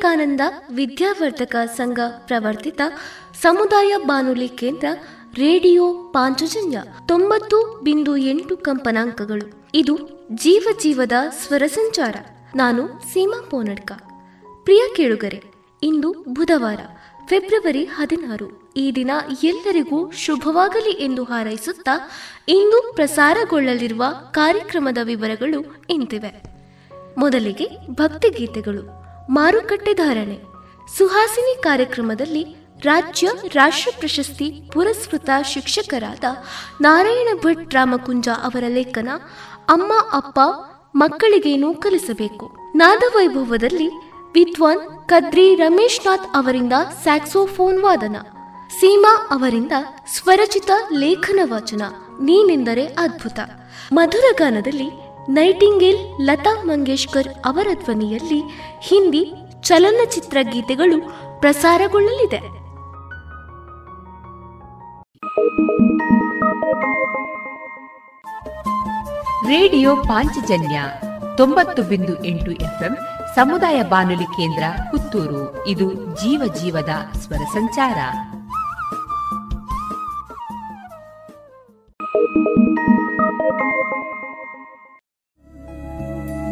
ವಿವೇಕಾನಂದ ವಿದ್ಯಾವರ್ಧಕ ಸಂಘ ಪ್ರವರ್ತಿತ ಸಮುದಾಯ ಬಾನುಲಿ ಕೇಂದ್ರ ರೇಡಿಯೋ ಪಾಂಚಜನ್ಯ ತೊಂಬತ್ತು ಬಿಂದು ಎಂಟು ಕಂಪನಾಂಕಗಳು. ಇದು ಜೀವ ಜೀವದ ಸ್ವರ ಸಂಚಾರ. ನಾನು ಸೀಮಾ ಪೋನಡ್ಕ. ಪ್ರಿಯ ಕೇಳುಗರೆ, ಇಂದು ಬುಧವಾರ, ಫೆಬ್ರವರಿ ಹದಿನಾರು. ಈ ದಿನ ಎಲ್ಲರಿಗೂ ಶುಭವಾಗಲಿ ಎಂದು ಹಾರೈಸುತ್ತಾ ಇಂದು ಪ್ರಸಾರಗೊಳ್ಳಲಿರುವ ಕಾರ್ಯಕ್ರಮದ ವಿವರಗಳು ಇಂತಿವೆ. ಮೊದಲಿಗೆ ಭಕ್ತಿಗೀತೆಗಳು. ಮಾರುಕಟ್ಟೆ ಧಾರಣೆ ಸುಹಾಸಿನಿ ಕಾರ್ಯಕ್ರಮದಲ್ಲಿ ರಾಜ್ಯ ರಾಷ್ಟ್ರ ಪ್ರಶಸ್ತಿ ಪುರಸ್ಕೃತ ಶಿಕ್ಷಕರಾದ ನಾರಾಯಣ ಭಟ್ ರಾಮಕುಂಜ ಅವರ ಲೇಖನ ಅಮ್ಮ, ಅಪ್ಪ ಮಕ್ಕಳಿಗೇನು ಕಲಿಸಬೇಕು? ನಾದವೈಭವದಲ್ಲಿ ವಿದ್ವಾನ್ ಕದ್ರಿ ರಮೇಶ್ನಾಥ್ ಅವರಿಂದ ಸ್ಯಾಕ್ಸೋಫೋನ್ ವಾದನ, ಸೀಮಾ ಅವರಿಂದ ಸ್ವರಚಿತ ಲೇಖನ ವಾಚನ, ನೀನೆಂದರೆ ಅದ್ಭುತ. ಮಧುರ ಗಾನದಲ್ಲಿ ನೈಟಿಂಗೇಲ್ ಲತಾ ಮಂಗೇಶ್ಕರ್ ಅವರ ಧ್ವನಿಯಲ್ಲಿ ಹಿಂದಿ ಚಲನಚಿತ್ರ ಗೀತೆಗಳು ಪ್ರಸಾರಗೊಳ್ಳಲಿದೆ. ರೇಡಿಯೋ ಪಾಂಚಜನ್ಯ ತೊಂಬತ್ತು ಬಿಂದು ಎಂಟು ಎಫ್ಎಂ ಸಮುದಾಯ ಬಾನುಲಿ ಕೇಂದ್ರ ಪುತ್ತೂರು. ಇದು ಜೀವ ಜೀವದ ಸ್ವರ ಸಂಚಾರ.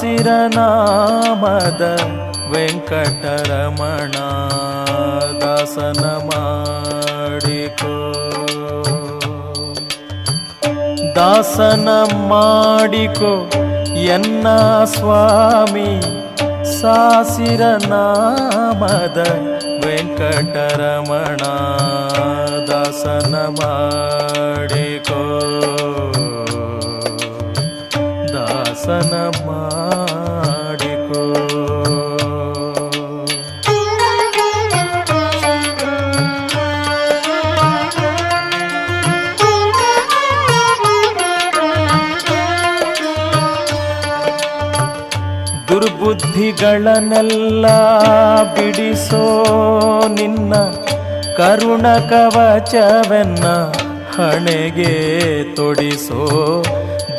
ಸಾಸಿರ ನಾಮದ ವೆಂಕಟರಮಣ ದಾಸನ ಮಾಡಿಕೋ. ದಾಸನ ಮಾಡಿಕೋ ಎನ್ನ ಸ್ವಾಮಿ ಸಾಸಿರ ನಾಮದ ವೆಂಕಟರಮಣ ದಾಸನ ಮಾಡಿಕೋ. ದುರ್ಬುದ್ಧಿಗಳನ್ನೆಲ್ಲ ಬಿಡಿಸೋ ನಿನ್ನ ಕರುಣ ಕವಚವೆನ್ನ ಹಣೆಗೆ ತೊಡಿಸೋ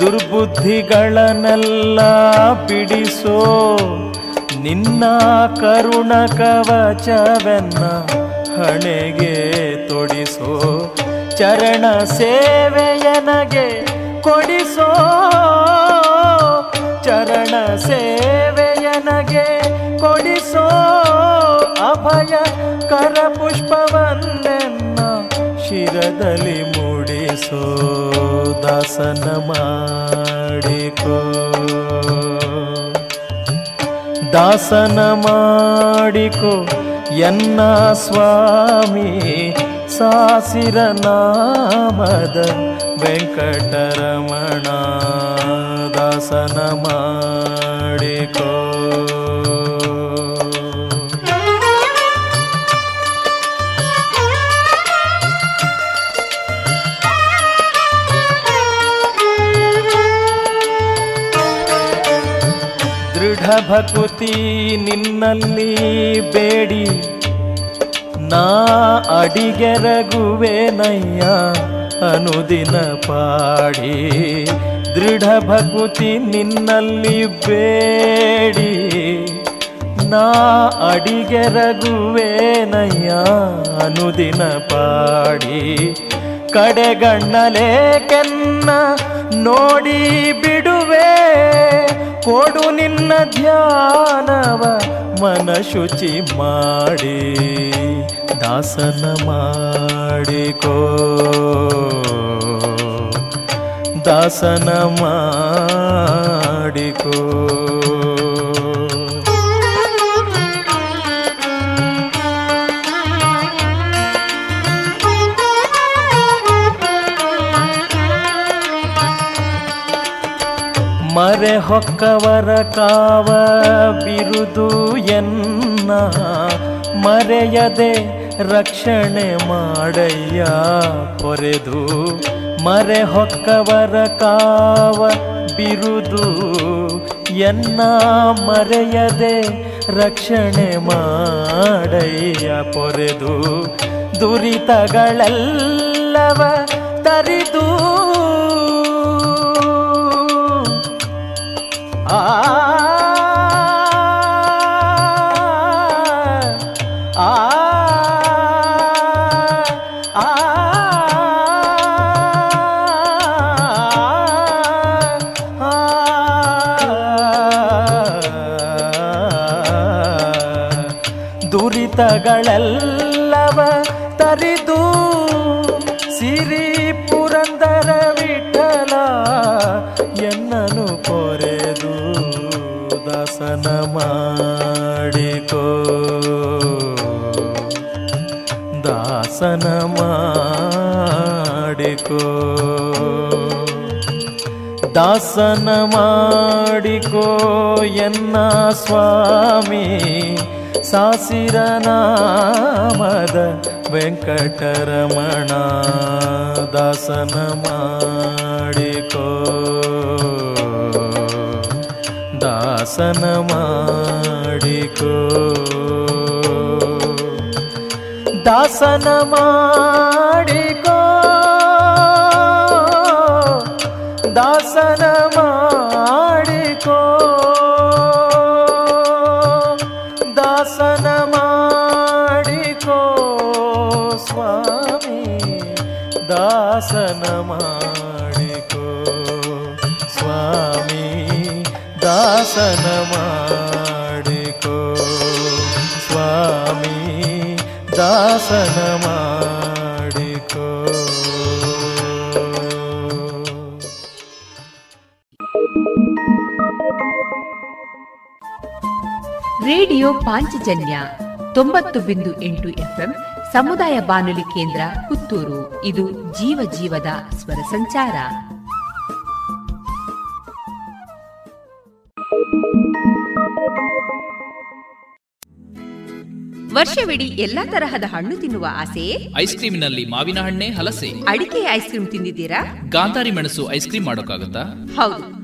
ದುರ್ಬುದ್ಧಿಗಳನ್ನೆಲ್ಲ ಬಿಡಿಸೋ ನಿನ್ನ ಕರುಣ ಕವಚವೆನ್ನ ಹಣೆಗೆ ತೊಡಿಸೋ ಚರಣ ಸೇವೆಯನಗೆ ಕೊಡಿಸೋ ಚರಣ ಕೊಡಿಸೋ ಅಭಯ ಕರ ಪುಷ್ಪವನ್ನೆನ್ನ ಶಿರದಲ್ಲಿ ಮೂಡಿಸೋ ದಾಸನ ಮಾಡಿಕೋ. ದಾಸನ ಮಾಡಿಕೋ ಎನ್ನ ಸ್ವಾಮಿ ಸಾಸಿರ ನಾಮದ ವೆಂಕಟರಮಣ ದಾಸನ ಮಾಡಿಕೋ. ಭಕುತಿ ನಿನ್ನಲ್ಲಿ ಬೇಡಿ. ನಾ ಅಡಿಗೆರಗುವೆನಯ್ಯ ಅನುದಿನ ಪಾಡಿ. ದೃಢ ಭಕುತಿ ನಿನ್ನಲ್ಲಿ ಬೇಡಿ. ನಾ ಅಡಿಗೆ ರಘುವೇನಯ್ಯ ಅನುದಿನ ಪಾಡಿ. ಕಡೆಗಣ್ಣಲೆ ಕೆನ್ನ ನೋಡಿ ಬಿಡುವೆ. ಕೊಡು ನಿನ್ನ ಧ್ಯಾನವ ಮನ ಶುಚಿ ಮಾಡಿ. ದಾಸನ ಮಾಡಿಕೋ. ದಾಸನ ಮಾಡಿಕೋ. ಮರೆ ಹೊಕ್ಕವರ ಕಾವ ಬಿರುದು ಎನ್ನ. ಮರೆಯದೆ ರಕ್ಷಣೆ ಮಾಡಯ್ಯ ಪೊರೆದು ಮರೆ ಹೊಕ್ಕವರ ಕಾವ ಬಿರುದು ಎನ್ನ ಮರೆಯದೆ ರಕ್ಷಣೆ ಮಾಡಯ್ಯ ಪೊರೆದು. ದುರಿತಗಳೆಲ್ಲವ ತರಿದು. ಆ ದುರಿತಗಳೆಲ್ಲವ ತರಿದು ಸಿರಿ ಪುರಂದರ ವಿಠಲ ಎನ್ನನು ಕೊರೆದು ದಾಸನ ಮಾಡಿಕೋ. ದಾಸನ ಮಾಡಿಕೋ. ದಾಸನ ಮಾಡಿಕೋ ಎನ್ನ ಸ್ವಾಮಿ. ಸಾಸಿರ ನಾಮದ ವೆಂಕಟರಮಣ ದಾಸನ ಮಾಡಿಕೋ ದಾಸನ ಮಾಡಿಕೋ ದಾಸನ ಮಾಡಿಕೋ ರೇಡಿಯೋ ಪಾಂಚಜನ್ಯ ತೊಂಬತ್ತು ಬಿಂದು ಎಂಟು ಎಫ್ಎಂ ಸಮುದಾಯ ಬಾನುಲಿ ಕೇಂದ್ರ ಪುತ್ತೂರು. ಇದು ಜೀವ ಜೀವದ ಸ್ವರ ಸಂಚಾರ. ವರ್ಷವಿಡೀ ಎಲ್ಲಾ ತರಹದ ಹಣ್ಣು ತಿನ್ನುವ ಆಸೆಯೇ ಐಸ್ ಕ್ರೀಮಿನಲ್ಲಿ ಮಾವಿನ ಹಣ್ಣೆ ಹಲಸೆ. ಅಡಿಕೆ ಐಸ್ ಕ್ರೀಮ್ ತಿಂದಿದ್ದೀರಾ? ಗಾಂಧಾರಿ ಮೆಣಸು ಐಸ್ ಕ್ರೀಮ್ ಮಾಡೋಕ್ಕಾಗುತ್ತಾ? ಹೌದು.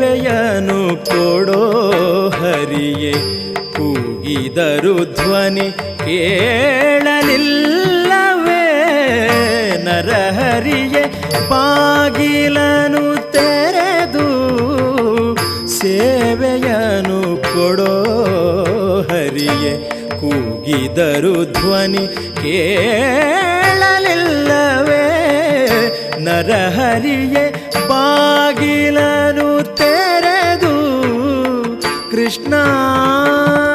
ಸೇವೆಯನು ಕೊಡೋ ಹರಿಯೇ, ಕೂಗಿದರು ಧ್ವನಿ ಕೇಳಲಿಲ್ಲವೇ? ನರಹರಿಯೇ ಬಾಗಿಲನು ತೆರೆದು ಸೇವೆಯನು ಕೊಡೋ ಹರಿಯೇ, ಕೂಗಿದರು ಧ್ವನಿ ಕೇಳಲಿಲ್ಲವೇ? ನರಹರಿಯೇ ಬಾಗಿಲನು ತೆರೆದು ಕೃಷ್ಣ ಪರಮಪದದೊಳಗೆ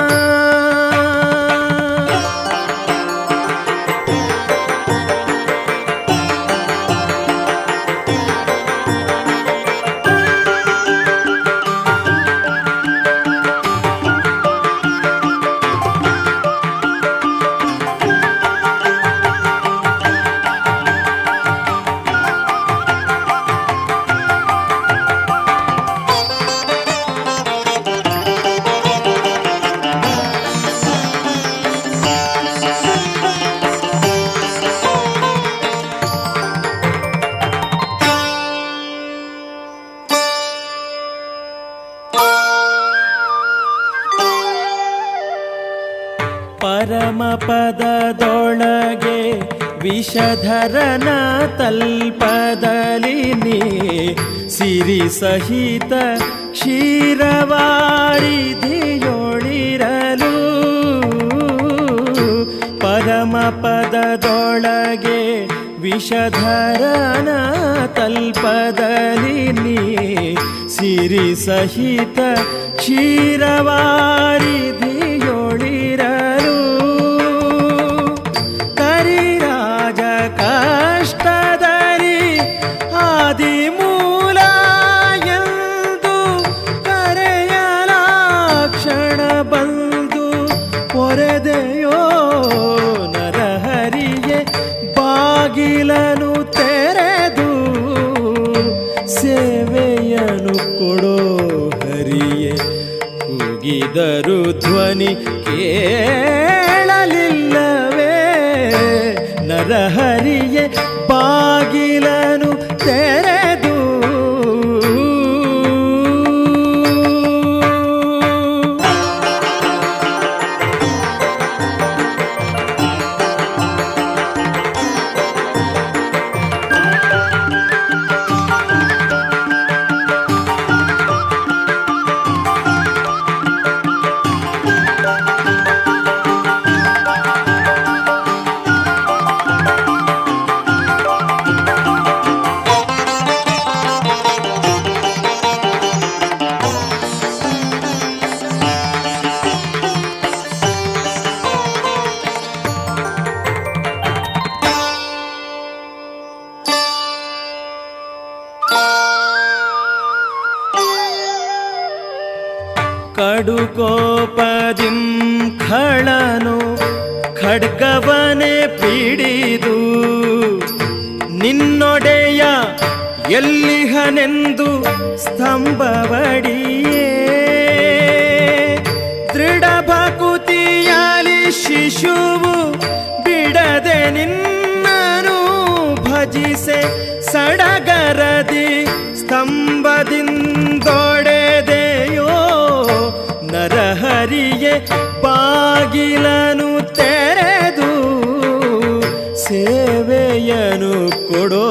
ಸೇವೆಯನು ಕೊಡೋ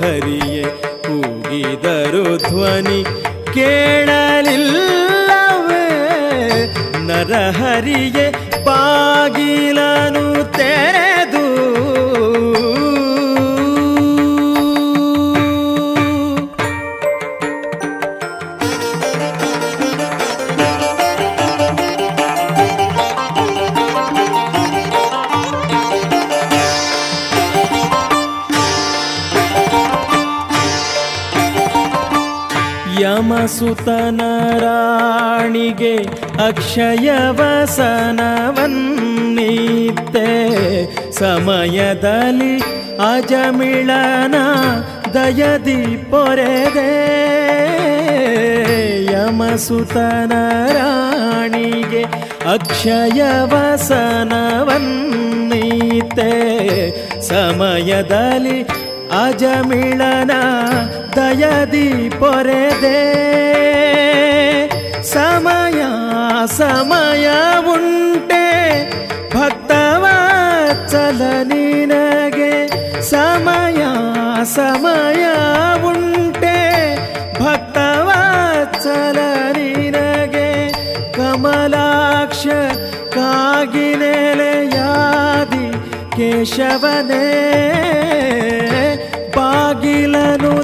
ಹರಿಯೇ ಕೂಗಿದರು ಧ್ವನಿ ಕೇಳಲಿಲ್ಲವೇ ಯಮಸುತನ ರಾಣಿಗೆ ಅಕ್ಷಯವಸನವನ್ನೀತೆ ಸಮಯದಲ್ಲಿ ಅಜಮಿಳನ ದಯದಿ ಪೊರೆದೆ. ಯಮಸುತನ ರಾಣಿಗೆ ಅಕ್ಷಯವಸನವನ್ನೀತೆ ಸಮಯದಲ್ಲಿ ಅಜಮಿಳನ ದಯದಿ ಪೊರೆದೆ ಸಮಯ ಸಮಯ ಉಂಟೆ ಭಕ್ತವತ್ಸಲ ನಿನಗೆ ಸಮಯ ಸಮಯ ಉಂಟೆ ಭಕ್ತವತ್ಸಲ ನಿನಗೆ ಕಮಲಾಕ್ಷ ಕಾಗಿ ನೆಲೆ ಕೇಶವನೇ ಬಾಗಿಲನು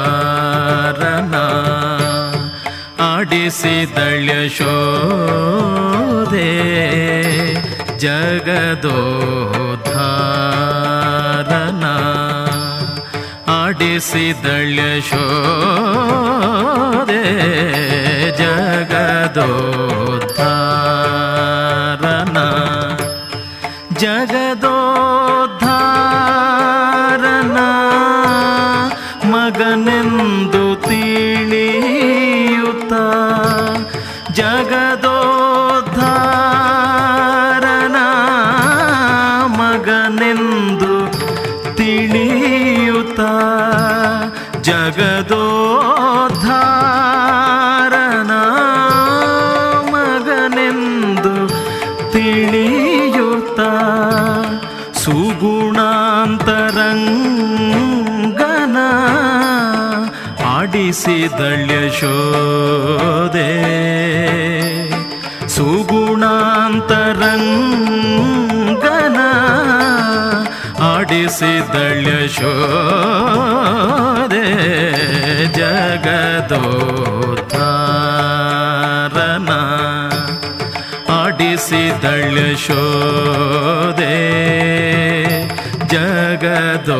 ಆಡಿಸಿದಳ್ಯ ಶೋದೆ ಜಗದೋದ್ಧಾರನ ಆಡಿಸಿದಳ್ಯ ಶೋದೆ ಜಗದೋದ್ಧಾರನ ಜಗದೋದ್ಧಾರನ ಆಡಿಸಿದಳ್ಯ ಶೋದೆ ಸುಗುಣಾಂತರಂಗನ ಆಡಿಸಿದಳ್ಯಶೋದೆ ಶೋದೆ ಆಡಿಸಿದಳ್ಯಶೋದೆ ಆಡಿಸಿದಳ್ಯ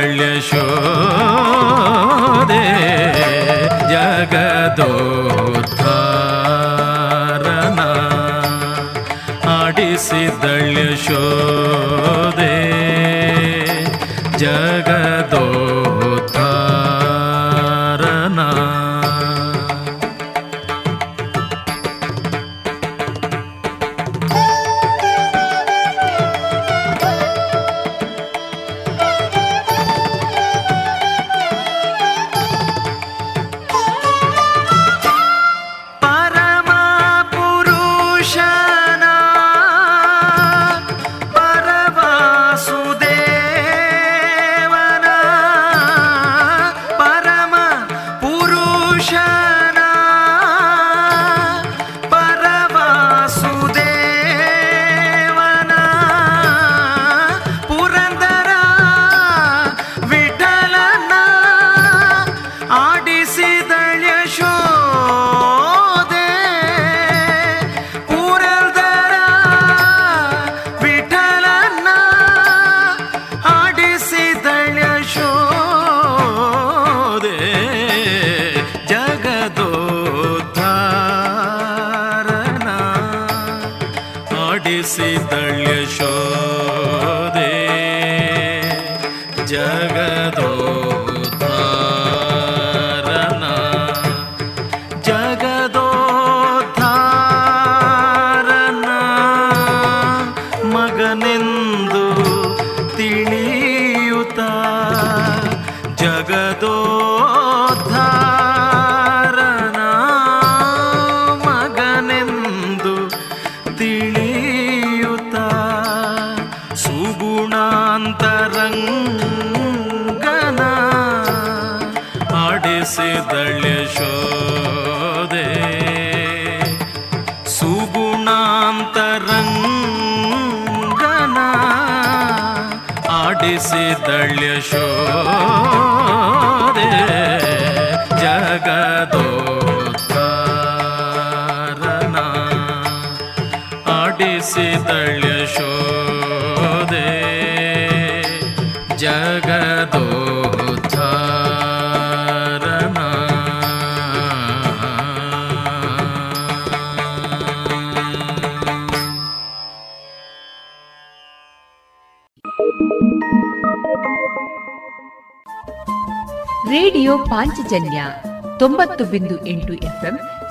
ಆಡಿಸಿದಳ್ಯ ಶೋದೆ ಜಗದೋದ್ಧಾರನ ಆಡಿಸಿದಳ್ಯ ಶೋದೆ ಜಗದೋದ್ಧಾರನ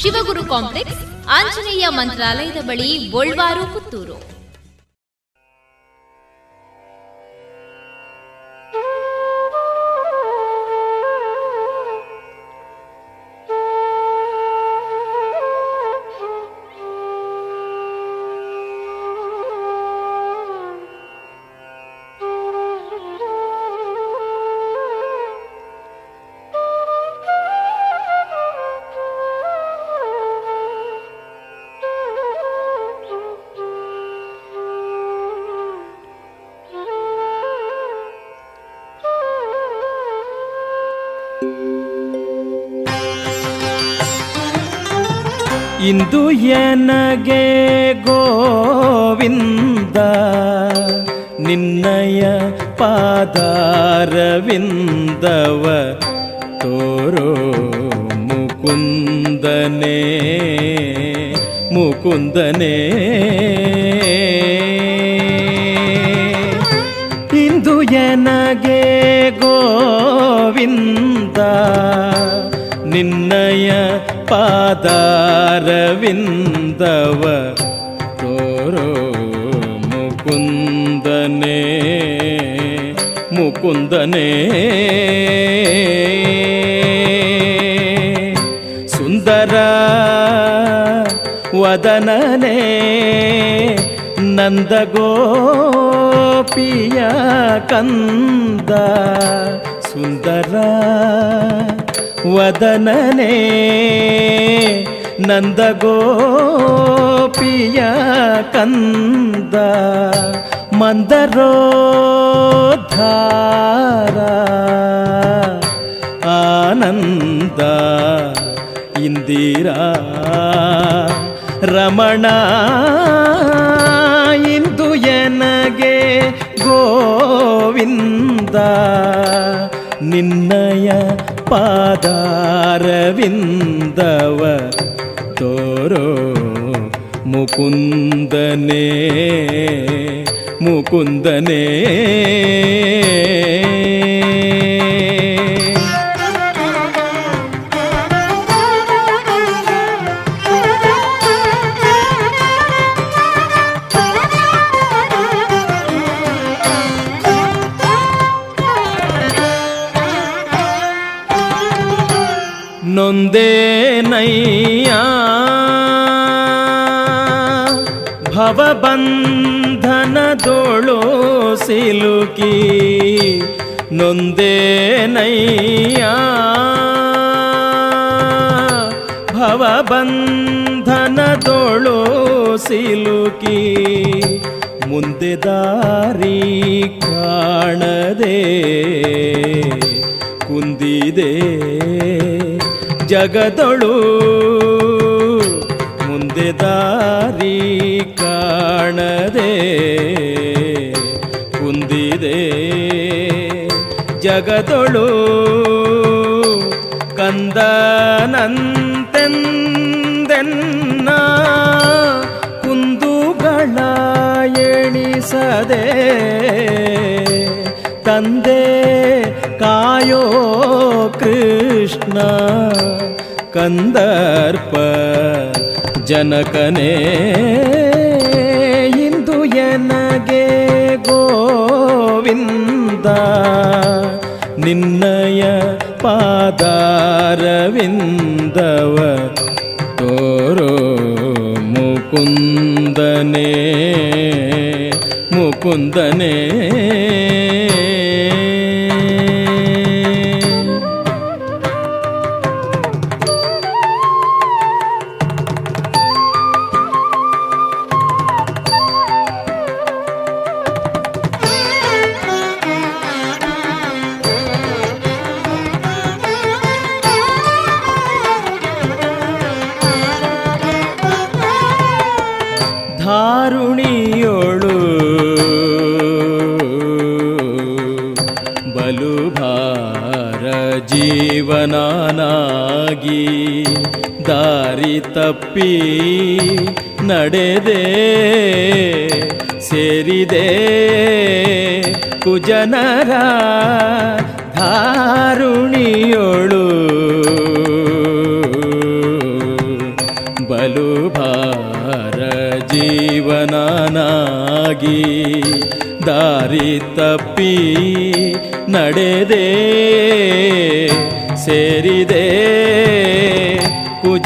ಶಿವಗುರು ಕಾಂಪ್ಲೆಕ್ಸ್ ಆಂಜನೇಯ ಮಂತ್ರಾಲಯದ ಬಳಿ ಗೋಲ್ವಾರು ಇಂದು ಎನಗೆ ಗೋವಿಂದ ನಿನ್ನಯ ಪಾದಾರವಿಂದವ ತೋರೋ ಮುಕುಂದನೆ ಮುಕುಂದನೆ. ಇಂದು ಎನಗೆ ಗೋವಿಂದ ನಿನ್ನಯ ಪಾದಾರವಿಂದವ ತೋರೋ ಮುಕುಂದನೆ ಮುಕುಂದನೇ. ಸುಂದರ ವದನನೇ ನಂದಗೋಪಿಯ ಕಂದ ಸುಂದರ ವದನನೇ ನಂದಗೋಪಿಯ ಕಂದ ಮಂದರೋಧಾರ ಆನಂದ ಇಂದಿರಾ ರಮಣ ಇಂದು ಎನಗೆ ಗೋವಿಂದ ನಿನ್ನಯ ಪಾದಾರವಿಂದವ ತೋರೋ ಮುಕುಂದನೇ ಮುಕುಂದನೇ ನೊಂದೇನಯ್ಯ ಭವಬಂಧನದೋಳು ಸಿಲುಕಿ ನೊಂದೇನಯ್ಯ ಭವಬಂಧನದೋಳು ಸಿಲುಕಿ ಮುಂದೆ ದಾರಿ ಕಾಣದೆ ಕುಂದಿದೆ. ಜಗದೊಳು ಮುಂದೆ ದಾರಿ ಕಾಣದೆ ಕುಂದಿದೆ ಜಗದೊಳು ಕಂದನಂತೆಂದೆನ್ನ ಕುಂದುಗಳ ಎಣಿಸದೆ ತಂದೆ ಕಾಯೋ ಕೃಷ್ಣ ಕಂದರ್ಪ ಜನಕನೇ ಇಂದು ಎನಗೆ ಗೋವಿಂದ ನಿನ್ನಯ ಪಾದಾರವಿಂದವ ತೋರೋ ಮುಕುಂದನೇ ಮುಕುಂದನೇ ತಪ್ಪಿ ನಡೆದೆ ಸೇರಿದೆ ಕುಜನರ ಧಾರುಣಿಯೋಳು. ಬಲು ಭಾರ ಜೀವನಾಗಿ ದಾರಿ ತಪ್ಪಿ ನಡೆದೆ ಸೇರಿದೆ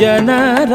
ಕುಜನರ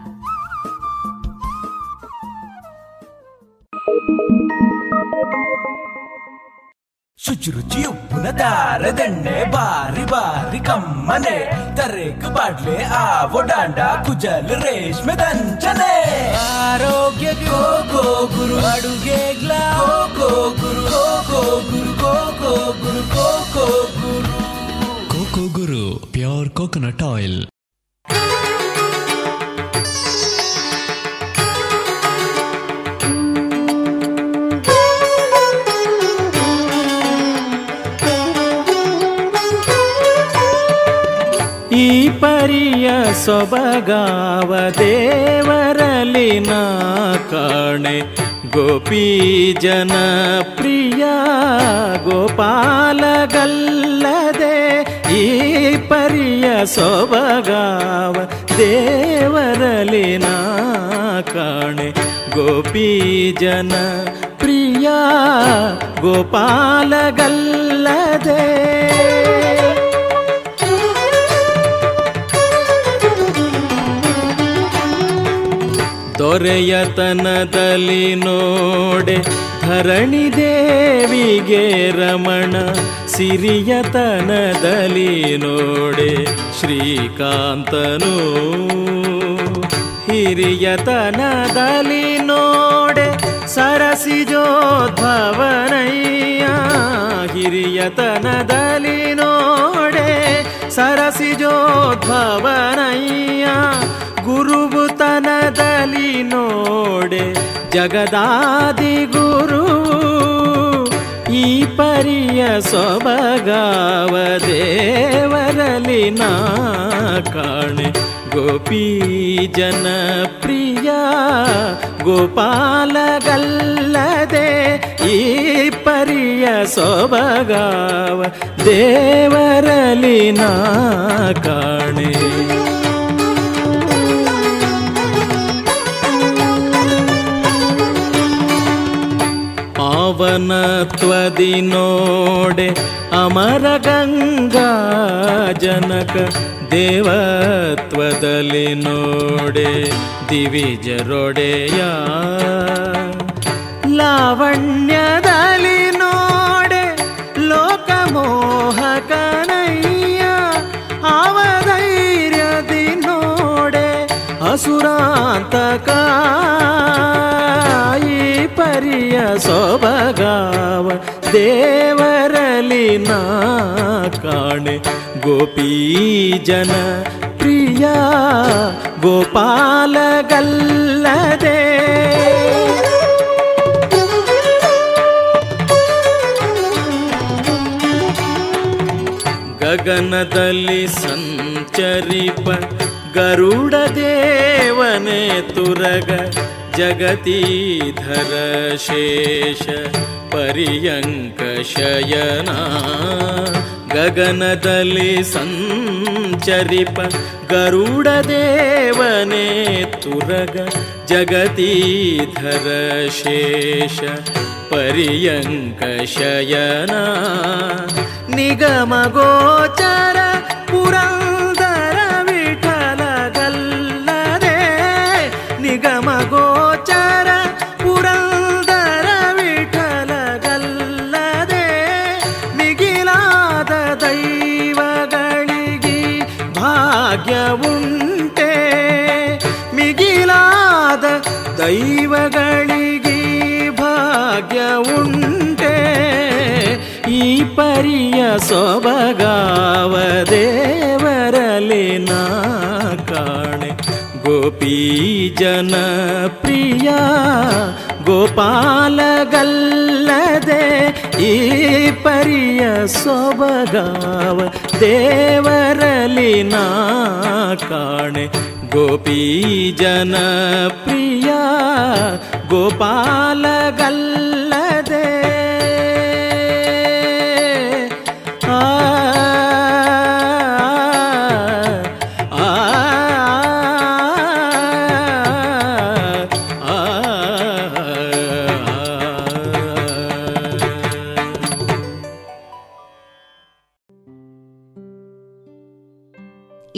ಬಾಡ್ಲೆ ಆವೋ ಡಾಂಡ ಕುಜಲ್ ರೇಷ್ಮೆ ದಂಚನೆ ಆರೋಗ್ಯ go go Guru ಅಡುಗೆಗ್ಲ go go Guru go go Guru go go Guru go go Guru coco Guru pure coconut oil Gopi ಜನ ಪ್ರಿಯ ಗೋಪಾಲಗಲ್ಲದೆ ಈ ಪರಿಯ ಸೊಬಗಾವ ದೇವರಲಿ ನಾ ಕಾಣೆ. ಗೋಪಿ ಜನ ಪ್ರಿಯ ಗೋಪಾಲಗಲ್ಲದೆ ದೊರೆಯತನದಲ್ಲಿ ನೋಡೆ ಧರಣಿ ದೇವಿಗೆ ರಮಣ ಸಿರಿಯತನದಲ್ಲಿ ನೋಡೆ ಶ್ರೀಕಾಂತನು ಹಿರಿಯತನದಲ್ಲಿ ನೋಡೆ ಸರಸಿಜೋದ್ಭವನಯ್ಯ ಹಿರಿಯತನದಲ್ಲಿ ನೋಡೆ ಸರಸಿಜೋದ್ಭವನಯ್ಯ ಗುರುಬುತನದಲ್ಲಿ ನೋಡೆ ಜಗದಾದಿ ಗುರು. ಈ ಪರಿಯ ಸೊಬಗಾವ ದೇವರಲಿ ನಾ ಕಾಣೆ. ಗೋಪಿ ಜನ ಪ್ರಿಯ ಗೋಪಾಲಗಲ್ಲದೆ ಈ ಪರಿಯ ಸೊಬಗಾವ ದೇವರಲಿ ನಾ ಕಾಣೆ. ಪಾವನತ್ವದಿ ನೋಡೆ ಅಮರ ಗಂಗಾ ಜನಕ ದೇವತ್ವದಲ್ಲಿ ನೋಡೆ ದಿವಿಜರೊಡೆಯ ಲಾವಣ್ಯದಲ್ಲಿ ದೇವರಲಿ ನಾ ಕಾಣೆ. ಗೋಪೀ ಜನ ಪ್ರಿಯ ಗೋಪಾಲಗಲ್ಲದೆ. ಗಗನದಲ್ಲಿ ಸಂಚರಿಪ ಗರುಡ ದೇವನೇ ತುರಗ ಜಗತೀಧರ ಶೇಷ. पर्यङ्कशयना गगनदलिसन् चरिप गरुडदेवनेतुरग जगतीधरशेष पर्यङ्कशयना निगमगोचर ಸೊಬಗಾವ ದೇವರಲಿ ನಾ ಕಾಣೆ. ಗೋಪೀ ಜನ ಪ್ರಿಯ ಗೋಪಾಲಗಲ್ಲದೆ ಈ ಪರಿಯ ಸೊಬಗಾವ ದೇವರಲಿ ನಾ ಕಾಣೆ. ಗೋಪೀ ಜನ ಪ್ರಿಯ ಗೋಪಾಲಗಲ್ಲದೆ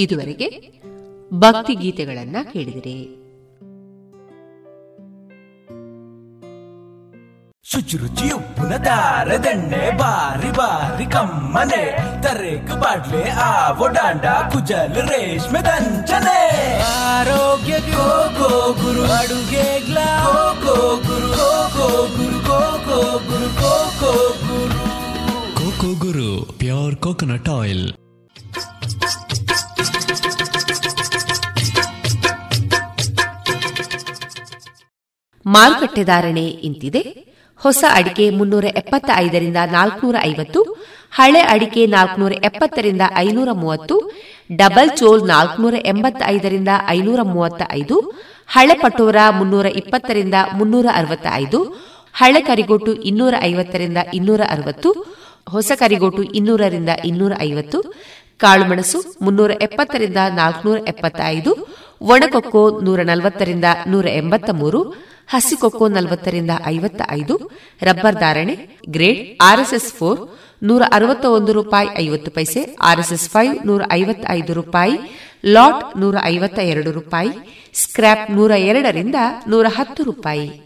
ಇದುವರೆಗೆ ಭಕ್ತಿ ಗೀತೆಗಳನ್ನ ಕೇಳಿದಿರಿ. ಶುಚಿರುಚಿ ಉಪ್ಪುನ ದಂಡೆ ಬಾರಿ ಬಾರಿ ಕಮ್ಮನೆ. ತರೇಕ ಬಾಡ್ಲೆ ಆವೋ ಡಾಂಡ ಕುಜಲ್ ರೇಷ್ಮೆ ದಂಚನೆ. ಆರೋಗ್ಯ ಗೋ ಗೋ ಗುರು ಅಡುಗೆ ಗ್ಲಾ go Guru go go Guru go go Guru go go Guru. Coco Guru pure coconut oil. ಮಾರುಕಟ್ಟೆ ಧಾರಣೆ ಇಂತಿದೆ. ಹೊಸ ಅಡಿಕೆ ಮುನ್ನೂರ ಎಪ್ಪತ್ತ ಐದರಿಂದ ನಾಲ್ಕನೂರ ಐವತ್ತು ಹಳೆ ಅಡಿಕೆ ನಾಲ್ಕನೂರ ಎಪ್ಪತ್ತರಿಂದ ಐನೂರ ಮೂವತ್ತು ಡಬಲ್ ಚೋಲ್ ನಾಲ್ಕನೂರ ಎಂಬತ್ತೈದರಿಂದ ಐನೂರ ಮೂವತ್ತ ಐದು ಹಳೆ ಪಟೋರ ಮುನ್ನೂರ ಇಪ್ಪತ್ತರಿಂದ ಮುನ್ನೂರ ಅರವತ್ತ ಐದು ಹಳೆ ಕರಿಗೋಟು ಇನ್ನೂರ ಐವತ್ತರಿಂದ ಇನ್ನೂರ ಅರವತ್ತು ಹೊಸ ಕರಿಗೋಟು ಇನ್ನೂರರಿಂದ ಇನ್ನೂರ ಐವತ್ತು ಕಾಳುಮೆಣಸು ಮುನ್ನೂರ ಎಪ್ಪತ್ತರಿಂದ ನಾಲ್ಕನೂರ ಎಪ್ಪತ್ತೈದು ಒಣಕೊಕ್ಕೋ ನೂರ ನಲವತ್ತರಿಂದ ನೂರ ಎಂಬತ್ತ ಮೂರು ಹಸಿಕೊಕ್ಕೋ ನಲವತ್ತರಿಂದ ಐವತ್ತ ಐದು ರಬ್ಬರ್ ಧಾರಣೆ, ಗ್ರೇಡ್, ಆರ್ಎಸ್ಎಸ್ ಫೋರ್, ನೂರ ಅರವತ್ತ ಒಂದು ರೂಪಾಯಿ ಐವತ್ತು ಪೈಸೆ, ಆರ್ಎಸ್ಎಸ್ ಫೈವ್, ನೂರ ಐವತ್ತ ಐದು ರೂಪಾಯಿ, ಲಾಟ್ ನೂರ ಐವತ್ತ ಎರಡು ರೂಪಾಯಿ ಸ್ಕ್ರಾಪ್ ನೂರ ಎರಡರಿಂದ ನೂರ ಹತ್ತು ರೂಪಾಯಿ.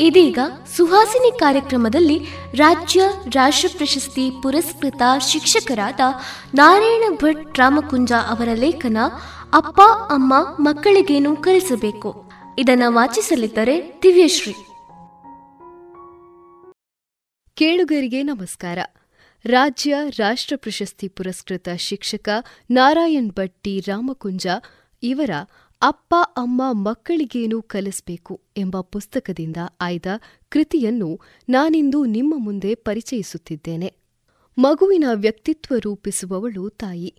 ಇದೀಗ ಸುಹಾಸಿನಿ ಕಾರ್ಯಕ್ರಮದಲ್ಲಿ ರಾಜ್ಯ ರಾಷ್ಟ್ರ ಪ್ರಶಸ್ತಿ ಪುರಸ್ಕೃತ ಶಿಕ್ಷಕರಾದ ನಾರಾಯಣ ಭಟ್ ರಾಮಕುಂಜ ಅವರ ಲೇಖನ ಅಪ್ಪ, ಅಮ್ಮ ಮಕ್ಕಳಿಗೇನು ಕಲಿಸಬೇಕು? ಇದನ್ನು ವಾಚಿಸಲಿದ್ದರೆ ದಿವ್ಯಶ್ರೀ. ಕೇಳುಗರಿಗೆ ನಮಸ್ಕಾರ. ರಾಜ್ಯ ರಾಷ್ಟ್ರ ಪ್ರಶಸ್ತಿ ಪುರಸ್ಕೃತ ಶಿಕ್ಷಕ ನಾರಾಯಣ್ ಭಟ್ಟಿ ರಾಮಕುಂಜ ಇವರ ಅಪ್ಪ, ಅಮ್ಮ ಮಕ್ಕಳಿಗೇನು ಕಲಿಸಬೇಕು ಎಂಬ ಪುಸ್ತಕದಿಂದ ಆಯ್ದ ಕೃತಿಯನ್ನು ನಾನಿಂದು ನಿಮ್ಮ ಮುಂದೆ ಪರಿಚಯಿಸುತ್ತಿದ್ದೇನೆ. ಮಗುವಿನ ವ್ಯಕ್ತಿತ್ವ ರೂಪಿಸುವವಳು ತಾಯಿ.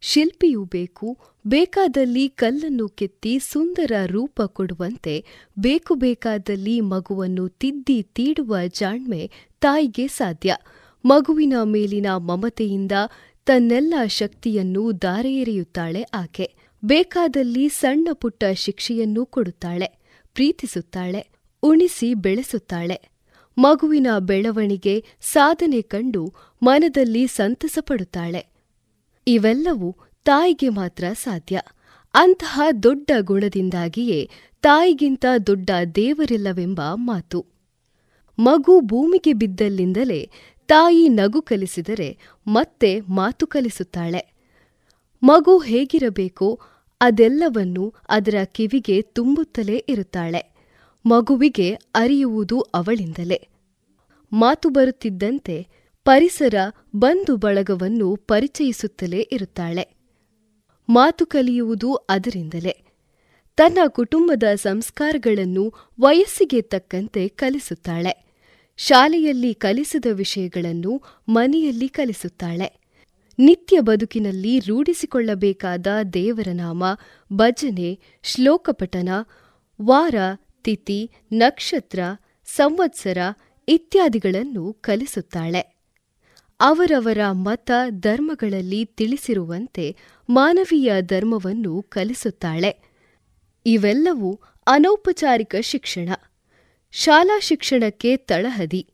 ಶಿಲ್ಪಿಯೂ ಬೇಕು, ಬೇಕಾದಲ್ಲಿ ಕಲ್ಲನ್ನು ಕೆತ್ತಿ ಸುಂದರ ರೂಪ ಕೊಡುವಂತೆ, ಬೇಕು ಬೇಕಾದಲ್ಲಿ ಮಗುವನ್ನು ತಿದ್ದಿ ತೀಡುವ ಜಾಣ್ಮೆ ತಾಯಿಗೆ ಸಾಧ್ಯ. ಮಗುವಿನ ಮೇಲಿನ ಮಮತೆಯಿಂದ ತನ್ನೆಲ್ಲ ಶಕ್ತಿಯನ್ನು ಧಾರೆಯೆರೆಯುತ್ತಾಳೆ ಆಕೆ. ಬೇಕಾದಲ್ಲಿ ಸಣ್ಣ ಪುಟ್ಟ ಶಿಕ್ಷೆಯನ್ನೂ ಕೊಡುತ್ತಾಳೆ, ಪ್ರೀತಿಸುತ್ತಾಳೆ, ಉಣಿಸಿ ಬೆಳೆಸುತ್ತಾಳೆ. ಮಗುವಿನ ಬೆಳವಣಿಗೆ ಸಾಧನೆ ಕಂಡು ಮನದಲ್ಲಿ ಸಂತಸ ಪಡುತ್ತಾಳೆ. ಇವೆಲ್ಲವೂ ತಾಯಿಗೆ ಮಾತ್ರ ಸಾಧ್ಯ. ಅಂತಹ ದೊಡ್ಡ ಗುಣದಿಂದಾಗಿಯೇ ತಾಯಿಗಿಂತ ದೊಡ್ಡ ದೇವರಿಲ್ಲವೆಂಬ ಮಾತು. ಮಗು ಭೂಮಿಗೆ ಬಿದ್ದಲ್ಲಿಂದಲೇ ತಾಯಿ ನಗು ಕಲಿಸಿದರೆ ಮತ್ತೆ ಮಾತು ಕಲಿಸುತ್ತಾಳೆ. ಮಗು ಹೇಗಿರಬೇಕೋ ಅದೆಲ್ಲವನ್ನೂ ಅದರ ಕಿವಿಗೆ ತುಂಬುತ್ತಲೇ ಇರುತ್ತಾಳೆ. ಮಗುವಿಗೆ ಅರಿಯುವುದು ಅವಳಿಂದಲೇ. ಮಾತು ಬರುತ್ತಿದ್ದಂತೆ ಪರಿಸರ ಬಂಧು ಬಳಗವನ್ನು ಪರಿಚಯಿಸುತ್ತಲೇ ಇರುತ್ತಾಳೆ. ಮಾತು ಕಲಿಯುವುದು ಅದರಿಂದಲೇ. ತನ್ನ ಕುಟುಂಬದ ಸಂಸ್ಕಾರಗಳನ್ನು ವಯಸ್ಸಿಗೆ ತಕ್ಕಂತೆ ಕಲಿಸುತ್ತಾಳೆ. ಶಾಲೆಯಲ್ಲಿ ಕಲಿಸಿದ ವಿಷಯಗಳನ್ನು ಮನೆಯಲ್ಲಿ ಕಲಿಸುತ್ತಾಳೆ. ನಿತ್ಯ ಬದುಕಿನಲ್ಲಿ ರೂಢಿಸಿಕೊಳ್ಳಬೇಕಾದ ದೇವರ ನಾಮ, ಭಜನೆ ಶ್ಲೋಕಪಠನ ವಾರ, ತಿಥಿ, ನಕ್ಷತ್ರ, ಸಂವತ್ಸರ ಇತ್ಯಾದಿಗಳನ್ನು ಕಲಿಸುತ್ತಾಳೆ. ಅವರವರ ಮತ, ಧರ್ಮಗಳಲ್ಲಿ ತಿಳಿಸಿರುವಂತೆ ಮಾನವೀಯ ಧರ್ಮವನ್ನು ಕಲಿಸುತ್ತಾಳೆ. ಇವೆಲ್ಲವೂ ಅನೌಪಚಾರಿಕ ಶಿಕ್ಷಣ. ಶಾಲಾ ಶಿಕ್ಷಣಕ್ಕೆ ತಳಹದಿ.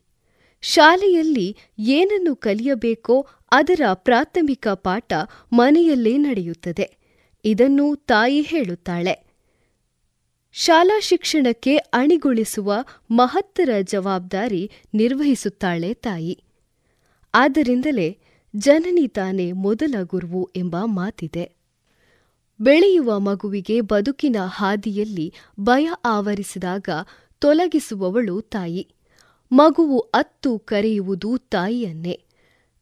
ಶಾಲೆಯಲ್ಲಿ ಏನನ್ನು ಕಲಿಯಬೇಕೋ ಅದರ ಪ್ರಾಥಮಿಕ ಪಾಠ ಮನೆಯಲ್ಲೇ ನಡೆಯುತ್ತದೆ. ಇದನ್ನು ತಾಯಿ ಹೇಳುತ್ತಾಳೆ. ಶಾಲಾ ಶಿಕ್ಷಣಕ್ಕೆ ಅಣಿಗೊಳಿಸುವ ಮಹತ್ತರ ಜವಾಬ್ದಾರಿ ನಿರ್ವಹಿಸುತ್ತಾಳೆ ತಾಯಿ. ಆದ್ದರಿಂದಲೇ ಜನನಿ ತಾನೇ ಮೊದಲ ಗುರುವು ಎಂಬ ಮಾತಿದೆ. ಬೆಳೆಯುವ ಮಗುವಿಗೆ ಬದುಕಿನ ಹಾದಿಯಲ್ಲಿ ಭಯ ಆವರಿಸಿದಾಗ ತೊಲಗಿಸುವವಳು ತಾಯಿ. ಮಗುವು ಅತ್ತು ಕರೆಯುವುದು ತಾಯಿಯನ್ನೇ.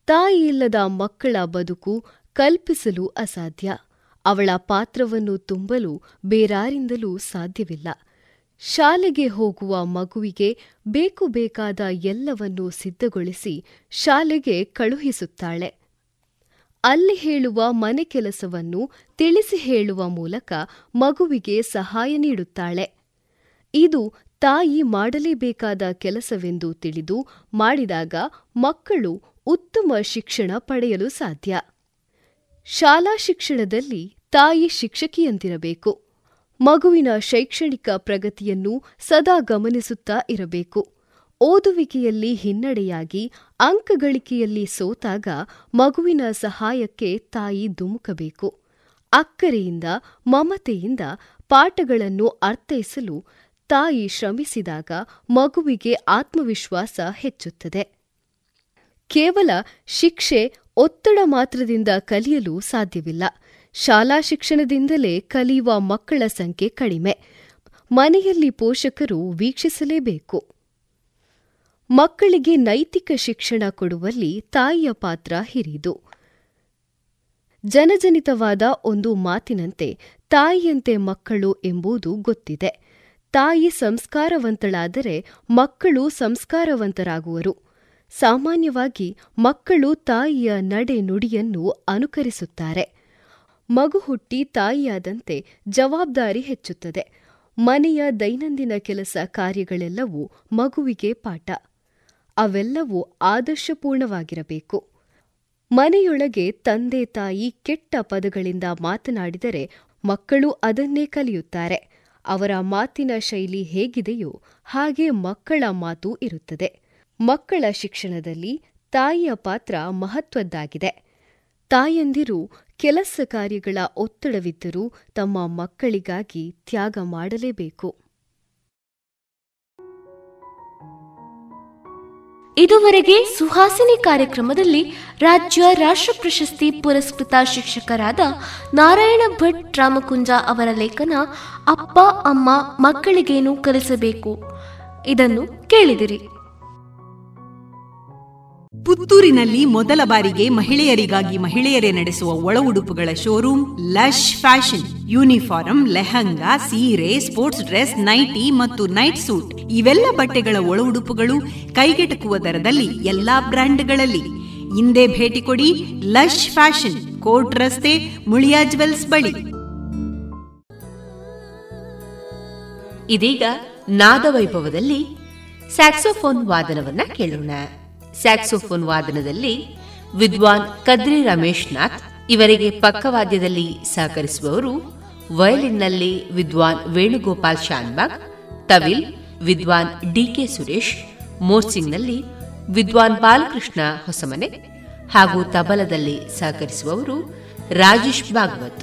ತಾಯಿಯಿಲ್ಲದ ಮಕ್ಕಳ ಬದುಕು ಕಲ್ಪಿಸಲು ಅಸಾಧ್ಯ. ಅವಳ ಪಾತ್ರವನ್ನು ತುಂಬಲು ಬೇರಾರಿಂದಲೂ ಸಾಧ್ಯವಿಲ್ಲ. ಶಾಲೆಗೆ ಹೋಗುವ ಮಗುವಿಗೆ ಬೇಕು ಬೇಕಾದ ಎಲ್ಲವನ್ನೂ ಸಿದ್ಧಗೊಳಿಸಿ ಶಾಲೆಗೆ ಕಳುಹಿಸುತ್ತಾಳೆ. ಅಲ್ಲಿ ಹೇಳುವ ಮನೆ ಕೆಲಸವನ್ನು ತಿಳಿಸಿ ಹೇಳುವ ಮೂಲಕ ಮಗುವಿಗೆ ಸಹಾಯ ನೀಡುತ್ತಾಳೆ. ಇದು ತಾಯಿ ಮಾಡಲೇಬೇಕಾದ ಕೆಲಸವೆಂದು ತಿಳಿದು ಮಾಡಿದಾಗ ಮಕ್ಕಳು ಉತ್ತಮ ಶಿಕ್ಷಣ ಪಡೆಯಲು ಸಾಧ್ಯ. ಶಾಲಾ ಶಿಕ್ಷಣದಲ್ಲಿ ತಾಯಿ ಶಿಕ್ಷಕಿಯಂತಿರಬೇಕು. ಮಗುವಿನ ಶೈಕ್ಷಣಿಕ ಪ್ರಗತಿಯನ್ನು ಸದಾ ಗಮನಿಸುತ್ತಾ ಇರಬೇಕು. ಓದುವಿಕೆಯಲ್ಲಿ ಹಿನ್ನಡೆಯಾಗಿ ಅಂಕಗಳಿಕೆಯಲ್ಲಿ ಸೋತಾಗ ಮಗುವಿನ ಸಹಾಯಕ್ಕೆ ತಾಯಿ ಧುಮುಕಬೇಕು. ಅಕ್ಕರೆಯಿಂದ, ಮಮತೆಯಿಂದ ಪಾಠಗಳನ್ನು ಅರ್ಥೈಸಲು ತಾಯಿ ಶ್ರಮಿಸಿದಾಗ ಮಗುವಿಗೆ ಆತ್ಮವಿಶ್ವಾಸ ಹೆಚ್ಚುತ್ತದೆ. ಕೇವಲ ಶಿಕ್ಷೆ ಒತ್ತಡ ಮಾತ್ರದಿಂದ ಕಲಿಯಲು ಸಾಧ್ಯವಿಲ್ಲ. ಶಾಲಾ ಶಿಕ್ಷಣದಿಂದಲೇ ಕಲಿಯುವ ಮಕ್ಕಳ ಸಂಖ್ಯೆ ಕಡಿಮೆ. ಮನೆಯಲ್ಲಿ ಪೋಷಕರು ವೀಕ್ಷಿಸಲೇಬೇಕು. ಮಕ್ಕಳಿಗೆ ನೈತಿಕ ಶಿಕ್ಷಣ ಕೊಡುವಲ್ಲಿ ತಾಯಿಯ ಪಾತ್ರ ಹಿರಿದು. ಜನಜನಿತವಾದ ಒಂದು ಮಾತಿನಂತೆ, ತಾಯಿಯಂತೆ ಮಕ್ಕಳು ಎಂಬುದು ಗೊತ್ತಿದೆ. ತಾಯಿ ಸಂಸ್ಕಾರವಂತಳಾದರೆ ಮಕ್ಕಳು ಸಂಸ್ಕಾರವಂತರಾಗುವರು. ಸಾಮಾನ್ಯವಾಗಿ ಮಕ್ಕಳು ತಾಯಿಯ ನಡೆ ನುಡಿಯನ್ನು ಅನುಕರಿಸುತ್ತಾರೆ. ಮಗು ಹುಟ್ಟಿ ತಾಯಿಯಾದಂತೆ ಜವಾಬ್ದಾರಿ ಹೆಚ್ಚುತ್ತದೆ. ಮನೆಯ ದೈನಂದಿನ ಕೆಲಸ ಕಾರ್ಯಗಳೆಲ್ಲವೂ ಮಗುವಿಗೆ ಪಾಠ. ಅವೆಲ್ಲವೂ ಆದರ್ಶಪೂರ್ಣವಾಗಿರಬೇಕು. ಮನೆಯೊಳಗೆ ತಂದೆ ತಾಯಿ ಕೆಟ್ಟ ಪದಗಳಿಂದ ಮಾತನಾಡಿದರೆ ಮಕ್ಕಳು ಅದನ್ನೇ ಕಲಿಯುತ್ತಾರೆ. ಅವರ ಮಾತಿನ ಶೈಲಿ ಹೇಗಿದೆಯೋ ಹಾಗೆ ಮಕ್ಕಳ ಮಾತು ಇರುತ್ತದೆ. ಮಕ್ಕಳ ಶಿಕ್ಷಣದಲ್ಲಿ ತಾಯಿಯ ಪಾತ್ರ ಮಹತ್ವದ್ದಾಗಿದೆ. ತಾಯಂದಿರು ಕೆಲಸ ಕಾರ್ಯಗಳ ಒತ್ತಡವಿದ್ದರೂ ತಮ್ಮ ಮಕ್ಕಳಿಗಾಗಿ ತ್ಯಾಗ ಮಾಡಲೇಬೇಕು. ಇದುವರೆಗೆ ಸುಹಾಸಿನಿ ಕಾರ್ಯಕ್ರಮದಲ್ಲಿ ರಾಜ್ಯ ರಾಷ್ಟ್ರ ಪ್ರಶಸ್ತಿ ಪುರಸ್ಕೃತ ಶಿಕ್ಷಕರಾದ ನಾರಾಯಣ ಭಟ್ ರಾಮಕುಂಜ ಅವರ ಲೇಖನ ಅಪ್ಪ, ಅಮ್ಮ ಮಕ್ಕಳಿಗೇನು ಕಲಿಸಬೇಕು? ಇದನ್ನು ಕೇಳಿದಿರಿ. ಪುತ್ತೂರಿನಲ್ಲಿ ಮೊದಲ ಬಾರಿಗೆ ಮಹಿಳೆಯರಿಗಾಗಿ ಮಹಿಳೆಯರೇ ನಡೆಸುವ ಒಳ ಉಡುಪುಗಳ showroom lush fashion. Uniform lehenga, ಸೀರೆ, ಸ್ಪೋರ್ಟ್ಸ್ ಡ್ರೆಸ್, ನೈಟಿ ಮತ್ತು ನೈಟ್ ಸೂಟ್. ಇವೆಲ್ಲ ಬಟ್ಟೆಗಳ ಒಳ ಉಡುಪುಗಳು ಕೈಗೆಟಕುವ ದರದಲ್ಲಿ ಎಲ್ಲಾ ಬ್ರ್ಯಾಂಡ್ಗಳಲ್ಲಿ. ಹಿಂದೆ ಭೇಟಿ ಕೊಡಿ ಲಶ್ ಫ್ಯಾಷನ್, ಕೋರ್ಟ್ ರಸ್ತೆ, ಮುಳಿಯಾ ಜುವೆಲ್ಸ್ ಬಳಿ. ಇದೀಗ ನಾದವೈಭವದಲ್ಲಿ ಸ್ಯಾಕ್ಸೋಫೋನ್ ವಾದನವನ್ನ ಕೇಳೋಣ. ಸ್ಯಾಕ್ಸೋಫೋನ್ ವಾದನದಲ್ಲಿ ವಿದ್ವಾನ್ ಕದ್ರಿ ರಮೇಶ್ನಾಥ್ ಇವರಿಗೆ ಪಕ್ಕವಾದ್ಯದಲ್ಲಿ ಸಹಕರಿಸುವವರು ವಯಲಿನ್ನಲ್ಲಿ ವಿದ್ವಾನ್ ವೇಣುಗೋಪಾಲ್ ಶಾನ್ಬಾಗ್, ತವಿಲ್, ವಿದ್ವಾನ್ ಡಿಕೆ ಸುರೇಶ್ ಮೋರ್ಸಿಂಗ್ನಲ್ಲಿ ವಿದ್ವಾನ್ ಬಾಲಕೃಷ್ಣ ಹೊಸಮನೆ ಹಾಗೂ ತಬಲದಲ್ಲಿ ಸಹಕರಿಸುವವರು ರಾಜೇಶ್ ಭಾಗವತ್.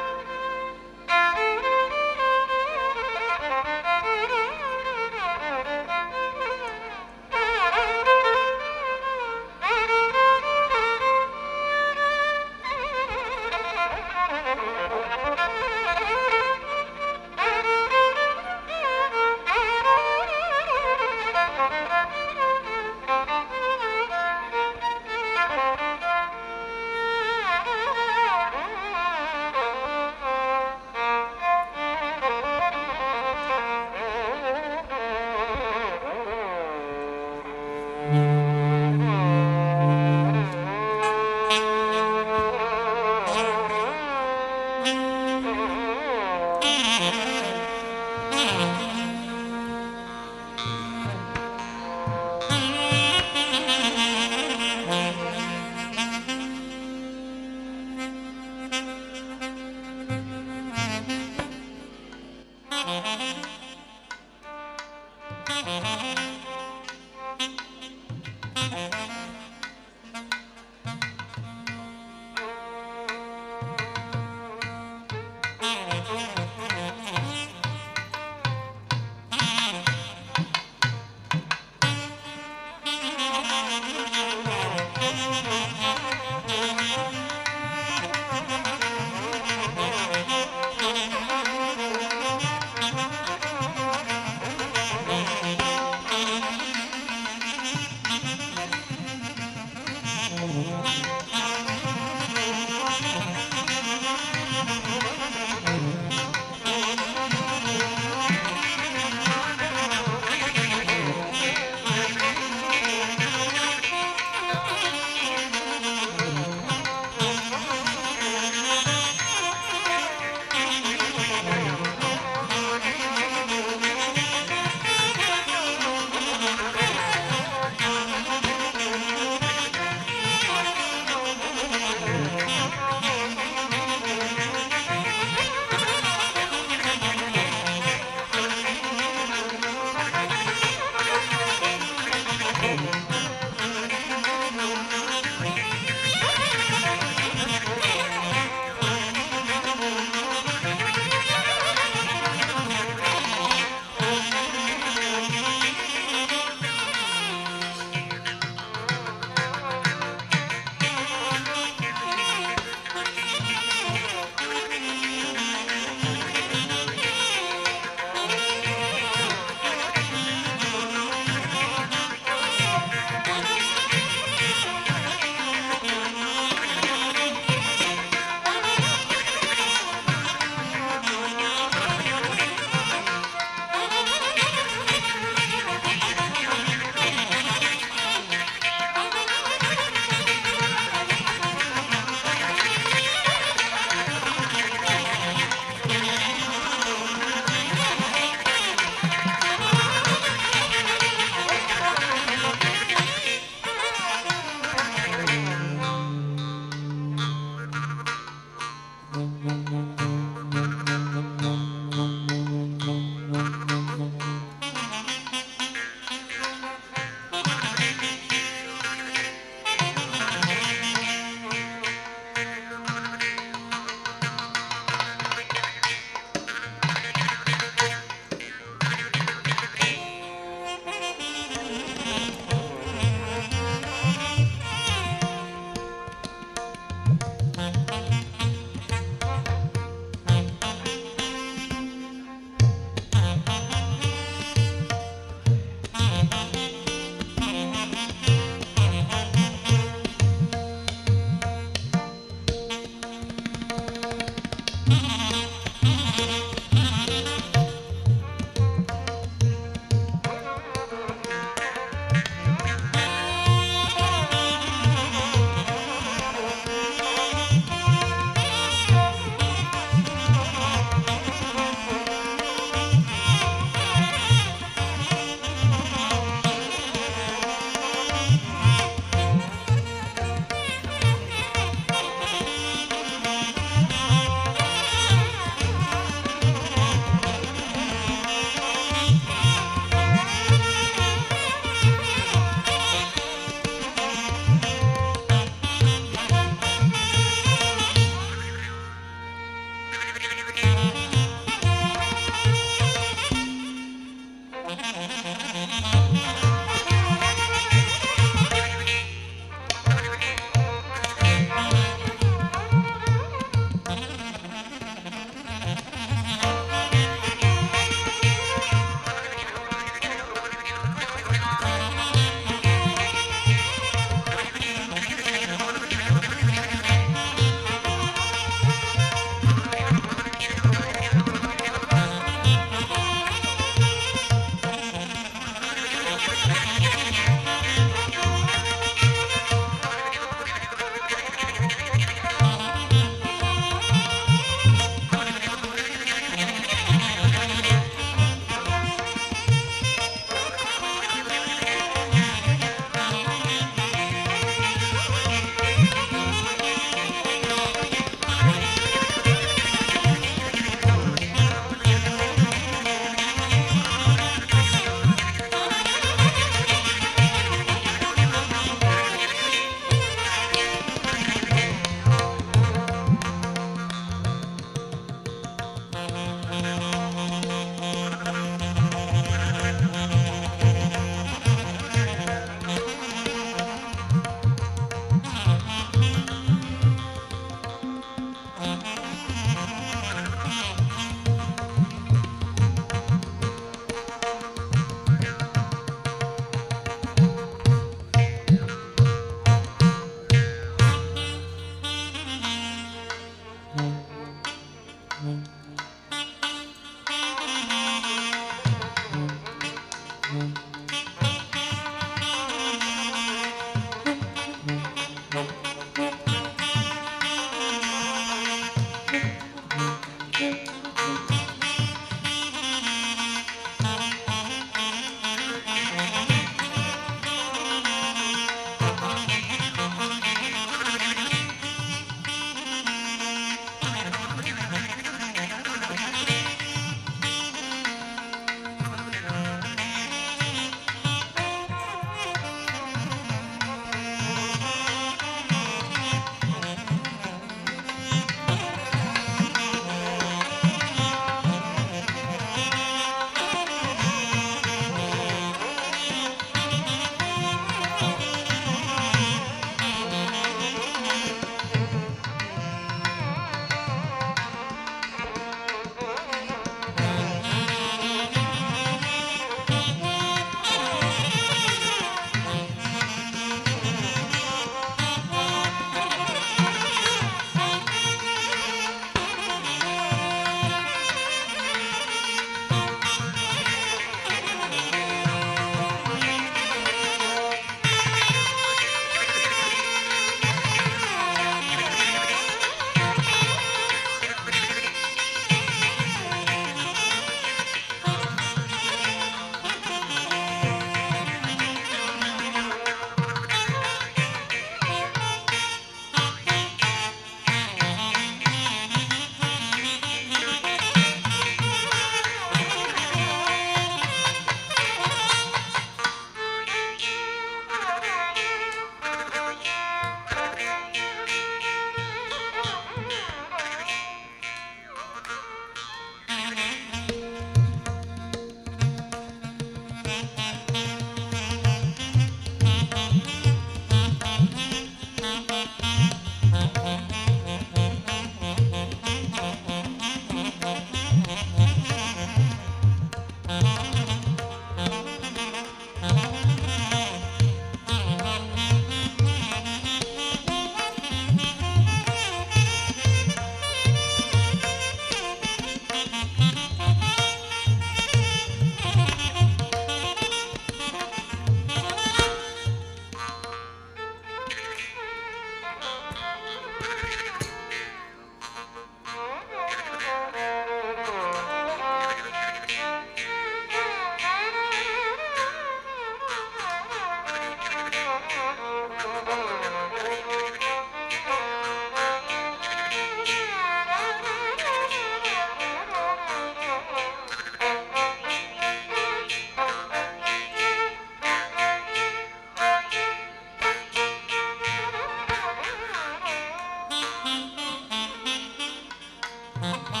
Mm-hmm.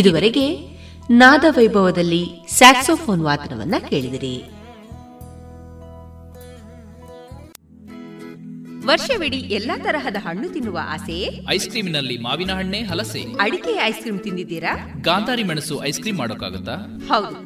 ಇದುವರೆಗೆ ನಾದ ವೈಭವದಲ್ಲಿ ಸ್ಯಾಕ್ಸೋಫೋನ್ ವಾದನವನ್ನ ಕೇಳಿದಿರಿ. ವರ್ಷವಿಡೀ ಎಲ್ಲಾ ತರಹದ ಹಣ್ಣು ತಿನ್ನುವ ಆಸೆಯೇ ಐಸ್ ಕ್ರೀಮಿನಲ್ಲಿ ಮಾವಿನ ಹಣ್ಣೆ ಹಲಸೆ. ಅಡಿಕೆ ಐಸ್ ಕ್ರೀಮ್ ತಿಂದಿದ್ದೀರಾ? ಗಾಂಧಾರಿ ಮೆಣಸು ಐಸ್ ಕ್ರೀಮ್ ಮಾಡೋಕ್ಕಾಗತ್ತಾ? ಹೌದು.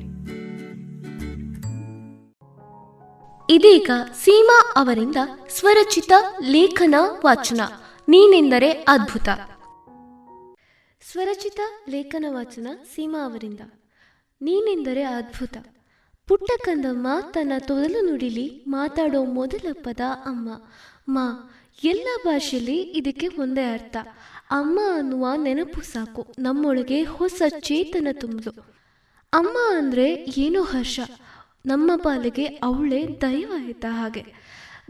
ಇದೀಗ ಸೀಮಾ ಅವರಿಂದ ಸ್ವರಚಿತ ಲೇಖನ ವಾಚನ. ನೀನೆಂದರೆ ಅದ್ಭುತ. ಸ್ವರಚಿತ ಲೇಖನ ವಾಚನ ಸೀಮಾ ಅವರಿಂದ. ನೀನೆಂದರೆ ಅದ್ಭುತ. ಪುಟ್ಟ ಕಂದಮ್ಮ ತನ್ನ ತೊದಲು ನುಡಿಲಿ ಮಾತಾಡೋ ಮೊದಲ ಪದ ಅಮ್ಮ. ಮಾ, ಎಲ್ಲ ಭಾಷೆಯಲ್ಲಿ ಇದಕ್ಕೆ ಒಂದೇ ಅರ್ಥ. ಅಮ್ಮ ಅನ್ನುವ ನೆನಪು ಸಾಕು, ನಮ್ಮೊಳಗೆ ಹೊಸ ಚೇತನ ತುಂಬಲು ಅಮ್ಮ ಅಂದರೆ ಏನೋ ಹರ್ಷ. ನಮ್ಮ ಪಾಲಿಗೆ ಅವಳೇ ದೈವ ಹಾಗೆ.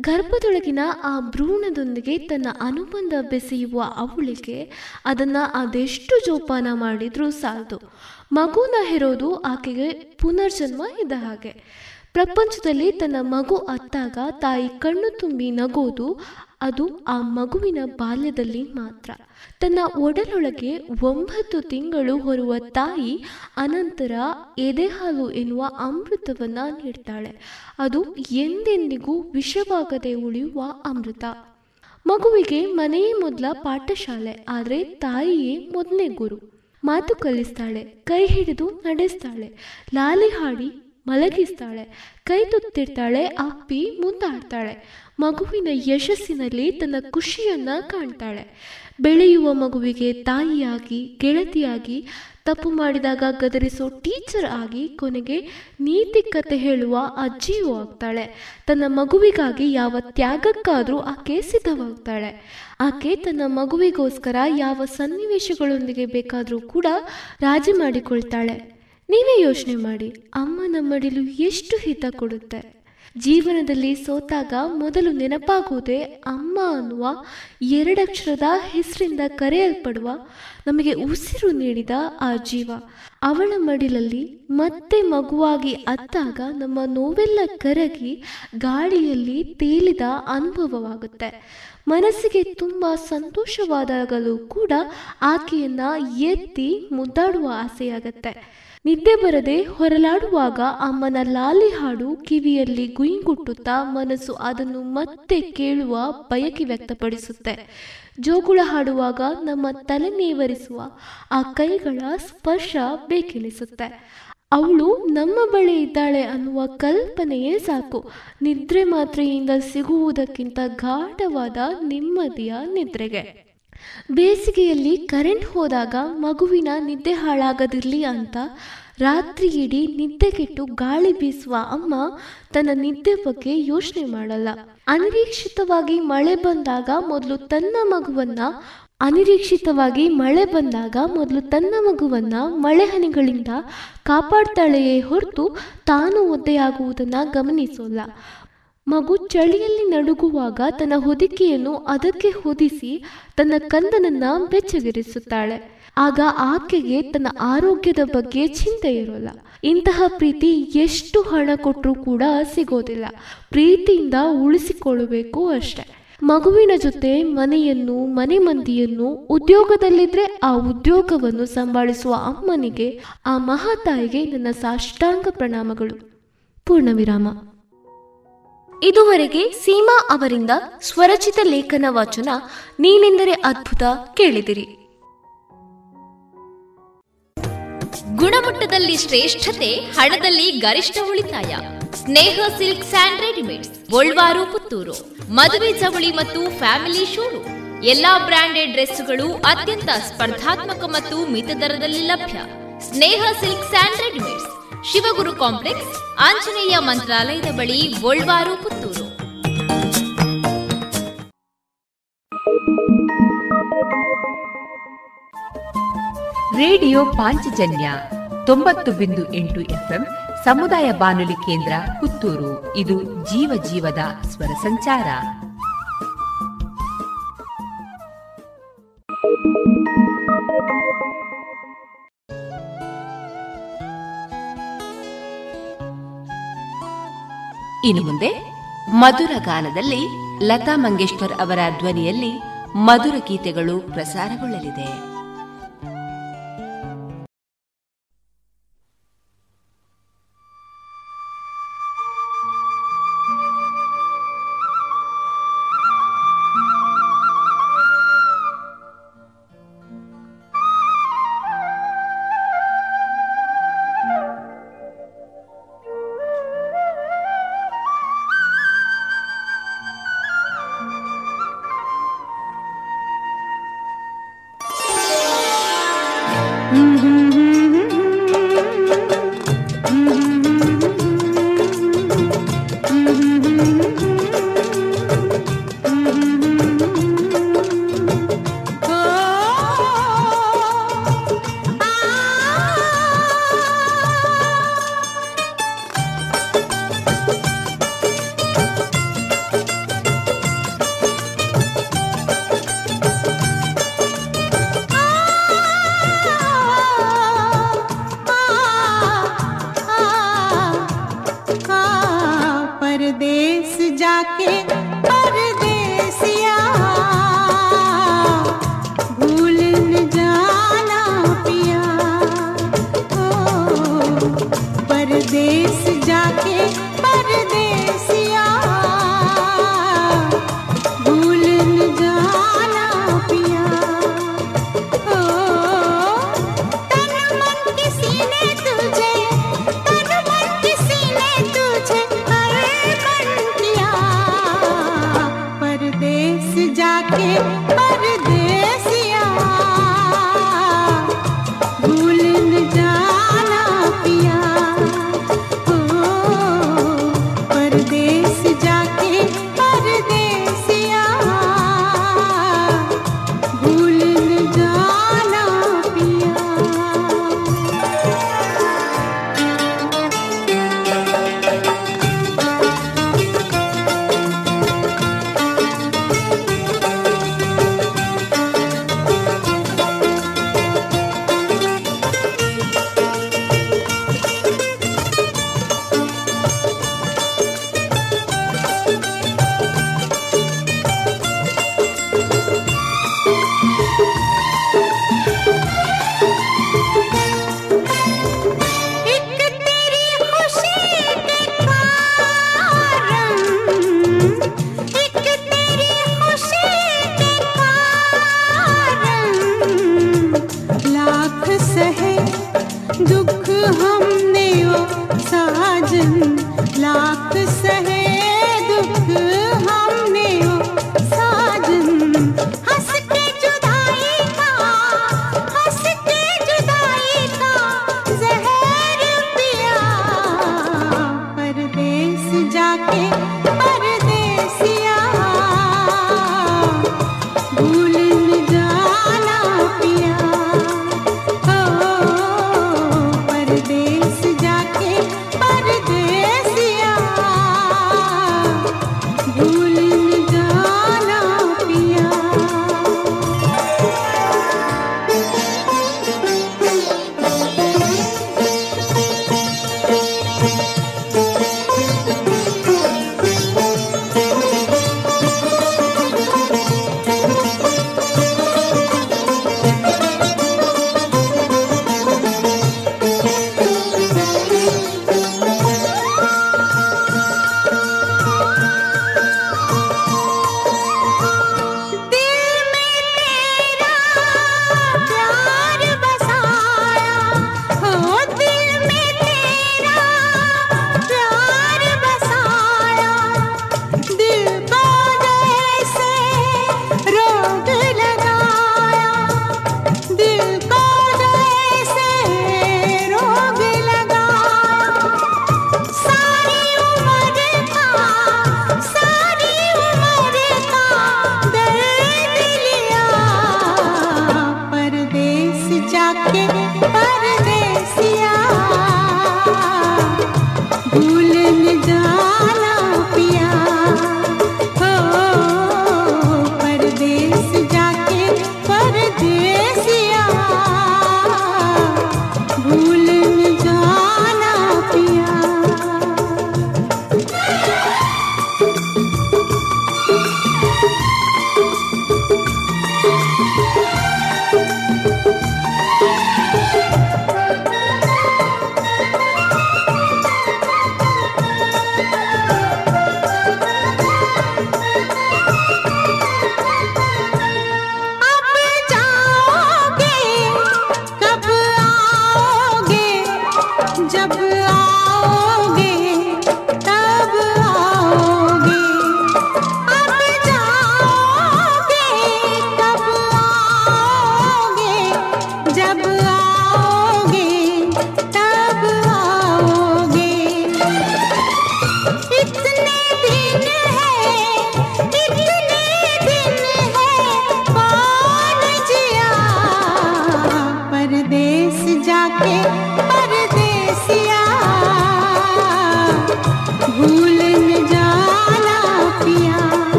ಗರ್ಭದೊಳಗಿನ ಆ ಭ್ರೂಣದೊಂದಿಗೆ ತನ್ನ ಅನುಬಂಧ ಬೆಸೆಯುವ ಅವಳಿಗೆ ಅದನ್ನ ಅದೆಷ್ಟು ಜೋಪಾನ ಮಾಡಿದ್ರೂ ಸಾಲದು. ಮಗುನ ಹೆರೋದು ಆಕೆಗೆ ಪುನರ್ಜನ್ಮ ಇದ್ದ ಹಾಗೆ. ಪ್ರಪಂಚದಲ್ಲಿ ತನ್ನ ಮಗು ಅತ್ತಾಗ ತಾಯಿ ಕಣ್ಣು ತುಂಬಿ ನಗೋದು ಅದು ಆ ಮಗುವಿನ ಬಾಲ್ಯದಲ್ಲಿ ಮಾತ್ರ. ತನ್ನ ಒಡಲೊಳಗೆ ಒಂಬತ್ತು ತಿಂಗಳು ಹೊರುವ ತಾಯಿ ಅನಂತರ ಎದೆಹಾಲು ಎನ್ನುವ ಅಮೃತವನ್ನ ನೀಡ್ತಾಳೆ. ಅದು ಎಂದೆಂದಿಗೂ ವಿಷವಾಗದೆ ಉಳಿಯುವ ಅಮೃತ. ಮಗುವಿಗೆ ಮನೆಯೇ ಮೊದಲ ಪಾಠಶಾಲೆ, ಆದರೆ ತಾಯಿಯೇ ಮೊದಲನೇ ಗುರು. ಮಾತು ಕಲಿಸ್ತಾಳೆ, ಕೈ ಹಿಡಿದು ನಡೆಸ್ತಾಳೆ, ಲಾಲಿ ಹಾಡಿ ಮಲಗಿಸ್ತಾಳೆ, ಕೈ ತುತ್ತಿರ್ತಾಳೆ, ಅಪ್ಪಿ ಮುಂದಾಡ್ತಾಳೆ. ಮಗುವಿನ ಯಶಸ್ಸಿನಲ್ಲಿ ತನ್ನ ಖುಷಿಯನ್ನ ಕಾಣ್ತಾಳೆ. ಬೆಳೆಯುವ ಮಗುವಿಗೆ ತಾಯಿಯಾಗಿ, ಗೆಳತಿಯಾಗಿ, ತಪ್ಪು ಮಾಡಿದಾಗ ಗದರಿಸೋ ಟೀಚರ್ ಆಗಿ ಕೊನೆಗೆ ನೀತಿ ಕತೆ ಹೇಳುವ ಅಜ್ಜಿಯೂ ಆಗ್ತಾಳೆ. ತನ್ನ ಮಗುವಿಗಾಗಿ ಯಾವ ತ್ಯಾಗಕ್ಕಾದರೂ ಆಕೆ ಸಿದ್ಧವಾಗ್ತಾಳೆ. ಆಕೆ ತನ್ನ ಮಗುವಿಗೋಸ್ಕರ ಯಾವ ಸನ್ನಿವೇಶಗಳೊಂದಿಗೆ ಬೇಕಾದರೂ ಕೂಡ ರಾಜಿ ಮಾಡಿಕೊಳ್ತಾಳೆ. ನೀವೇ ಯೋಚನೆ ಮಾಡಿ, ಅಮ್ಮ ನಮ್ಮಡಿಲು ಎಷ್ಟು ಹಿತ ಕೊಡುತ್ತೆ? ಜೀವನದಲ್ಲಿ ಸೋತಾಗ ಮೊದಲು ನೆನಪಾಗುವುದೇ ಅಮ್ಮ ಅನ್ನುವ ಎರಡಕ್ಷರದ ಹೆಸರಿಂದ ಕರೆಯಲ್ಪಡುವ ನಮಗೆ ಉಸಿರು ನೀಡಿದ ಆ ಜೀವ. ಅವಳ ಮಡಿಲಲ್ಲಿ ಮತ್ತೆ ಮಗುವಾಗಿ ಅತ್ತಾಗ ನಮ್ಮ ನೋವೆಲ್ಲ ಕರಗಿ ಗಾಳಿಯಲ್ಲಿ ತೇಲಿದ ಅನುಭವವಾಗುತ್ತೆ. ಮನಸ್ಸಿಗೆ ತುಂಬ ಸಂತೋಷವಾದಾಗಲೂ ಕೂಡ ಆಕೆಯನ್ನ ಎತ್ತಿ ಮುದ್ದಾಡುವ ಆಸೆಯಾಗತ್ತೆ. ನಿದ್ದೆ ಬರದೆ ಹೊರಲಾಡುವಾಗ ಅಮ್ಮನ ಲಾಲಿ ಹಾಡು ಕಿವಿಯಲ್ಲಿ ಗುಯಿಂಗುಟ್ಟುತ್ತಾ ಮನಸ್ಸು ಅದನ್ನು ಮತ್ತೆ ಕೇಳುವ ಬಯಕೆ ವ್ಯಕ್ತಪಡಿಸುತ್ತೆ. ಜೋಗುಳ ಹಾಡುವಾಗ ನಮ್ಮ ತಲೆ ನೇವರಿಸುವ ಆ ಕೈಗಳ ಸ್ಪರ್ಶ ಬೇಕೆನಿಸುತ್ತೆ. ಅವಳು ನಮ್ಮ ಬಳಿ ಇದ್ದಾಳೆ ಅನ್ನುವ ಕಲ್ಪನೆಯೇ ಸಾಕು. ನಿದ್ರೆ ಮಾತ್ರೆಯಿಂದ ಸಿಗುವುದಕ್ಕಿಂತ ಗಾಢವಾದ ನೆಮ್ಮದಿಯ ನಿದ್ರೆಗೆ. ಬೇಸಿಗೆಯಲ್ಲಿ ಕರೆಂಟ್ ಹೋದಾಗ ಮಗುವಿನ ನಿದ್ದೆ ಹಾಳಾಗದಿರಲಿ ಅಂತ ರಾತ್ರಿ ಇಡೀ ನಿದ್ದೆಗೆಟ್ಟು ಗಾಳಿ ಬೀಸುವ ಅಮ್ಮ ತನ್ನ ನಿದ್ದೆ ಬಗ್ಗೆ ಯೋಚನೆ ಮಾಡಲ್ಲ. ಅನಿರೀಕ್ಷಿತವಾಗಿ ಮಳೆ ಬಂದಾಗ ಮೊದಲು ತನ್ನ ಮಗುವನ್ನ, ಅನಿರೀಕ್ಷಿತವಾಗಿ ಮಳೆ ಬಂದಾಗ ಮೊದಲು ತನ್ನ ಮಗುವನ್ನ ಮಳೆ ಹನಿಗಳಿಂದ ಕಾಪಾಡ್ತಾಳೆಯೇ ಹೊರತು ತಾನು ಒದ್ದೆಯಾಗುವುದನ್ನು ಗಮನಿಸೋಲ್ಲ. ಮಗು ಚಳಿಯಲ್ಲಿ ನಡುಗುವಾಗ ತನ್ನ ಹೊದಿಕೆಯನ್ನು ಅದಕ್ಕೆ ಹೊದಿಸಿ ತನ್ನ ಕಂದನನ್ನ ಬೆಚ್ಚಗಿರಿಸುತ್ತಾಳೆ. ಆಗ ಆಕೆಗೆ ತನ್ನ ಆರೋಗ್ಯದ ಬಗ್ಗೆ ಚಿಂತೆ ಇರೋಲ್ಲ. ಇಂತಹ ಪ್ರೀತಿ ಎಷ್ಟು ಹಣ ಕೊಟ್ಟರೂ ಕೂಡ ಸಿಗೋದಿಲ್ಲ. ಪ್ರೀತಿಯಿಂದ ಉಳಿಸಿಕೊಳ್ಳಬೇಕು ಅಷ್ಟೆ. ಮಗುವಿನ ಜೊತೆ ಮನೆಯನ್ನು, ಮನೆ ಮಂದಿಯನ್ನು, ಉದ್ಯೋಗದಲ್ಲಿದ್ರೆ ಆ ಉದ್ಯೋಗವನ್ನು ಸಂಭಾಳಿಸುವ ಅಮ್ಮನಿಗೆ, ಆ ಮಹಾತಾಯಿಗೆ ನನ್ನ ಸಾಷ್ಟಾಂಗ ಪ್ರಣಾಮಗಳು. ಪೂರ್ಣ ವಿರಾಮ ಇದುವರೆಗೆ ಸೀಮಾ ಅವರಿಂದ ಸ್ವರಚಿತ ಲೇಖನ ವಾಚನ ನೀನೆಂದರೆ ಅದ್ಭುತ ಕೇಳಿದಿರಿ. ಗುಣಮಟ್ಟದಲ್ಲಿ ಶ್ರೇಷ್ಠತೆ, ಹಣದಲ್ಲಿ ಗರಿಷ್ಠ ಉಳಿತಾಯ. Sneha silk and readymades, Golwaru, Puttur. ಮದುವೆ ಚವಳಿ ಮತ್ತು ಫ್ಯಾಮಿಲಿ ಶೋರೂಮ್. ಎಲ್ಲಾ ಬ್ರಾಂಡೆಡ್ ಡ್ರೆಸ್ಗಳು ಅತ್ಯಂತ ಸ್ಪರ್ಧಾತ್ಮಕ ಮತ್ತು ಮಿತ ದರದಲ್ಲಿ ಲಭ್ಯ. Sneha silk and readymades. Shivaguru complex, Anjaneya ಮಂತ್ರಾಲಯದ ಬಳಿ ಗೋಳ್ವಾರು ಪುತ್ತೂರು. ರೇಡಿಯೋ ಪಾಂಚಜನ್ಯ ತೊಂಬತ್ತು ಬಿಂದು ಎಂಟು ಎಫ್ಎಂ, ಸಮುದಾಯ ಬಾನುಲಿ ಕೇಂದ್ರ, ಪುತ್ತೂರು. ಇದು ಜೀವ ಜೀವದ ಸ್ವರ ಸಂಚಾರ. ಇನ್ನು ಮುಂದೆ ಮಧುರ ಗಾನದಲ್ಲಿ ಲತಾ ಮಂಗೇಶ್ಕರ್ ಅವರ ಧ್ವನಿಯಲ್ಲಿ ಮಧುರ ಗೀತೆಗಳು ಪ್ರಸಾರಗೊಳ್ಳಲಿದೆ.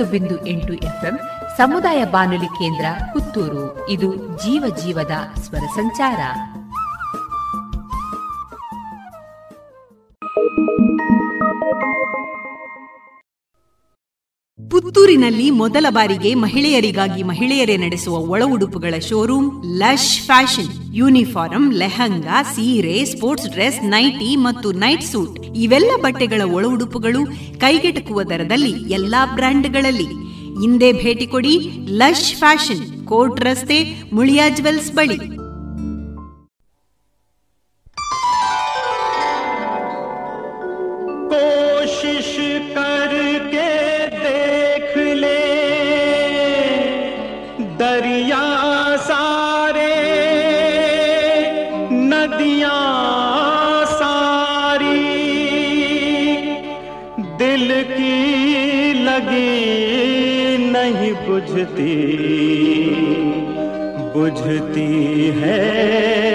ತೊಂಬತ್ತು ಬಿಂದು ಎಂಟು ಎಫ್ಎಂ ಸಮುದಾಯ ಬಾನುಲಿ ಕೇಂದ್ರ ಪುತ್ತೂರು. ಇದು ಜೀವ ಜೀವದ ಸ್ವರ ಸಂಚಾರ. ಪುತ್ತೂರಿನಲ್ಲಿ ಮೊದಲ ಬಾರಿಗೆ ಮಹಿಳೆಯರಿಗಾಗಿ ಮಹಿಳೆಯರೇ ನಡೆಸುವ ಒಳ ಉಡುಪುಗಳ showroom lush fashion. Uniform lehenga, ಸೀರೆ, ಸ್ಪೋರ್ಟ್ಸ್ ಡ್ರೆಸ್, ನೈಟಿ ಮತ್ತು ನೈಟ್ ಸೂಟ್. ಇವೆಲ್ಲ ಬಟ್ಟೆಗಳ ಒಳ ಉಡುಪುಗಳು ಕೈಗೆಟಕುವ ದರದಲ್ಲಿ ಎಲ್ಲಾ ಬ್ರ್ಯಾಂಡ್ಗಳಲ್ಲಿ. ಹಿಂದೆ ಭೇಟಿ ಕೊಡಿ ಲಶ್ ಫ್ಯಾಷನ್ ಕೋರ್ಟ್ ರಸ್ತೆ ಮುಳಿಯಾ ಜುವೆಲ್ಸ್ ಬಳಿ. बुझती बुझती है।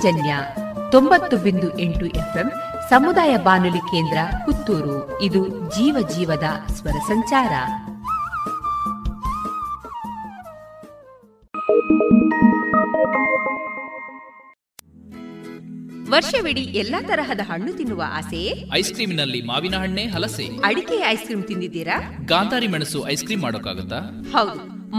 ಪಾಂಚಜನ್ಯ ತೊಂಬತ್ತು ಬಿಂದು ಎಂಟು ಎಫ್ಎಂ ಸಮುದಾಯ ಬಾನುಲಿ ಕೇಂದ್ರ ಪುತ್ತೂರು. ಇದು ಜೀವ ಜೀವದ ಸ್ವರ ಸಂಚಾರ. ವರ್ಷವಿಡೀ ಎಲ್ಲಾ ತರಹದ ಹಣ್ಣು ತಿನ್ನುವ ಆಸೆ? ಐಸ್ ಕ್ರೀಮಿನಲ್ಲಿ ಮಾವಿನ ಹಣ್ಣೆ ಹಲಸೆ. ಅಡಿಕೆ ಐಸ್ ಕ್ರೀಮ್ ತಿಂದಿದ್ದೀರಾ? ಗಾಂಧಾರಿ ಮೆಣಸು ಐಸ್ ಕ್ರೀಮ್ ಮಾಡೋಕ್ಕಾಗತ್ತಾ? ಹೌದು.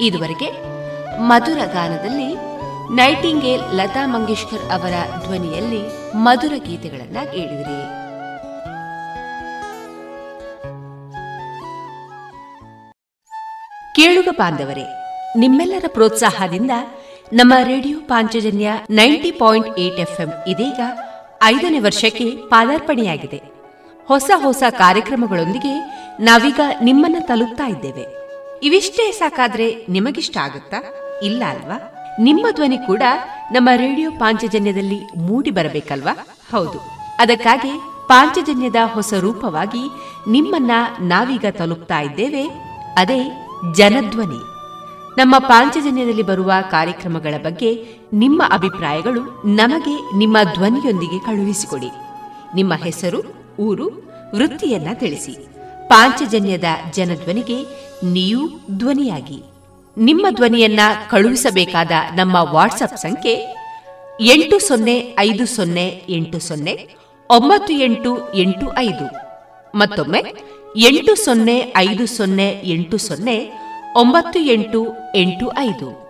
ಇದುವರೆಗೆ ಮಧುರ ಗಾನದಲ್ಲಿ ನೈಟಿಂಗೇಲ್ ಲತಾ ಮಂಗೇಶ್ಕರ್ ಅವರ ಧ್ವನಿಯಲ್ಲಿ ಮಧುರ ಗೀತೆಗಳನ್ನು ಕೇಳಿದಿರಿ. ಕೇಳುಗ ಬಾಂಧವರೇ, ನಿಮ್ಮೆಲ್ಲರ ಪ್ರೋತ್ಸಾಹದಿಂದ ನಮ್ಮ radio Panchajanya ninety point eight FM ಇದೀಗ ಐದನೇ ವರ್ಷಕ್ಕೆ ಪಾದಾರ್ಪಣೆಯಾಗಿದೆ. ಹೊಸ ಹೊಸ ಕಾರ್ಯಕ್ರಮಗಳೊಂದಿಗೆ ನಾವೀಗ ನಿಮ್ಮನ್ನ ತಲುಪ್ತಾ ಇದ್ದೇವೆ. ಇವಿಷ್ಟೇ ಸಾಕಾದ್ರೆ ನಿಮಗಿಷ್ಟ ಆಗುತ್ತಾ? ಇಲ್ಲ ಅಲ್ವಾ? ನಿಮ್ಮ ಧ್ವನಿ ಕೂಡ ನಮ್ಮ ರೇಡಿಯೋ ಪಾಂಚಜನ್ಯದಲ್ಲಿ ಮೂಡಿ ಬರಬೇಕಲ್ವಾ? ಹೌದು. ಅದಕ್ಕಾಗಿ ಪಾಂಚಜನ್ಯದ ಹೊಸ ರೂಪವಾಗಿ ನಿಮ್ಮನ್ನ ನಾವೀಗ ತಲುಪ್ತಾ ಇದ್ದೇವೆ. ಅದೇ ಜನಧ್ವನಿ. ನಮ್ಮ ಪಾಂಚಜನ್ಯದಲ್ಲಿ ಬರುವ ಕಾರ್ಯಕ್ರಮಗಳ ಬಗ್ಗೆ ನಿಮ್ಮ ಅಭಿಪ್ರಾಯಗಳು ನಮಗೆ ನಿಮ್ಮ ಧ್ವನಿಯೊಂದಿಗೆ ಕಳುಹಿಸಿಕೊಡಿ. ನಿಮ್ಮ ಹೆಸರು, ಊರು, ವೃತ್ತಿಯನ್ನ ತಿಳಿಸಿ. ಪಾಂಚಜನ್ಯದ ಜನಧ್ವನಿಗೆ ನೀವು ಧ್ವನಿಯಾಗಿ. ನಿಮ್ಮ ಧ್ವನಿಯನ್ನ ಕಳುಹಿಸಬೇಕಾದ ನಮ್ಮ ವಾಟ್ಸಪ್ ಸಂಖ್ಯೆ ಎಂಟು ಸೊನ್ನೆ ಐದು ಸೊನ್ನೆ ಎಂಟು ಸೊನ್ನೆ ಒಂಬತ್ತು ಎಂಟು ಎಂಟು ಐದು ಮತ್ತೊಮ್ಮೆ ಎಂಟು ಸೊನ್ನೆ ಐದು ಸೊನ್ನೆ ಎಂಟು ಸೊನ್ನೆ ಒಂಬತ್ತು ಎಂಟು ಎಂಟು ಐದು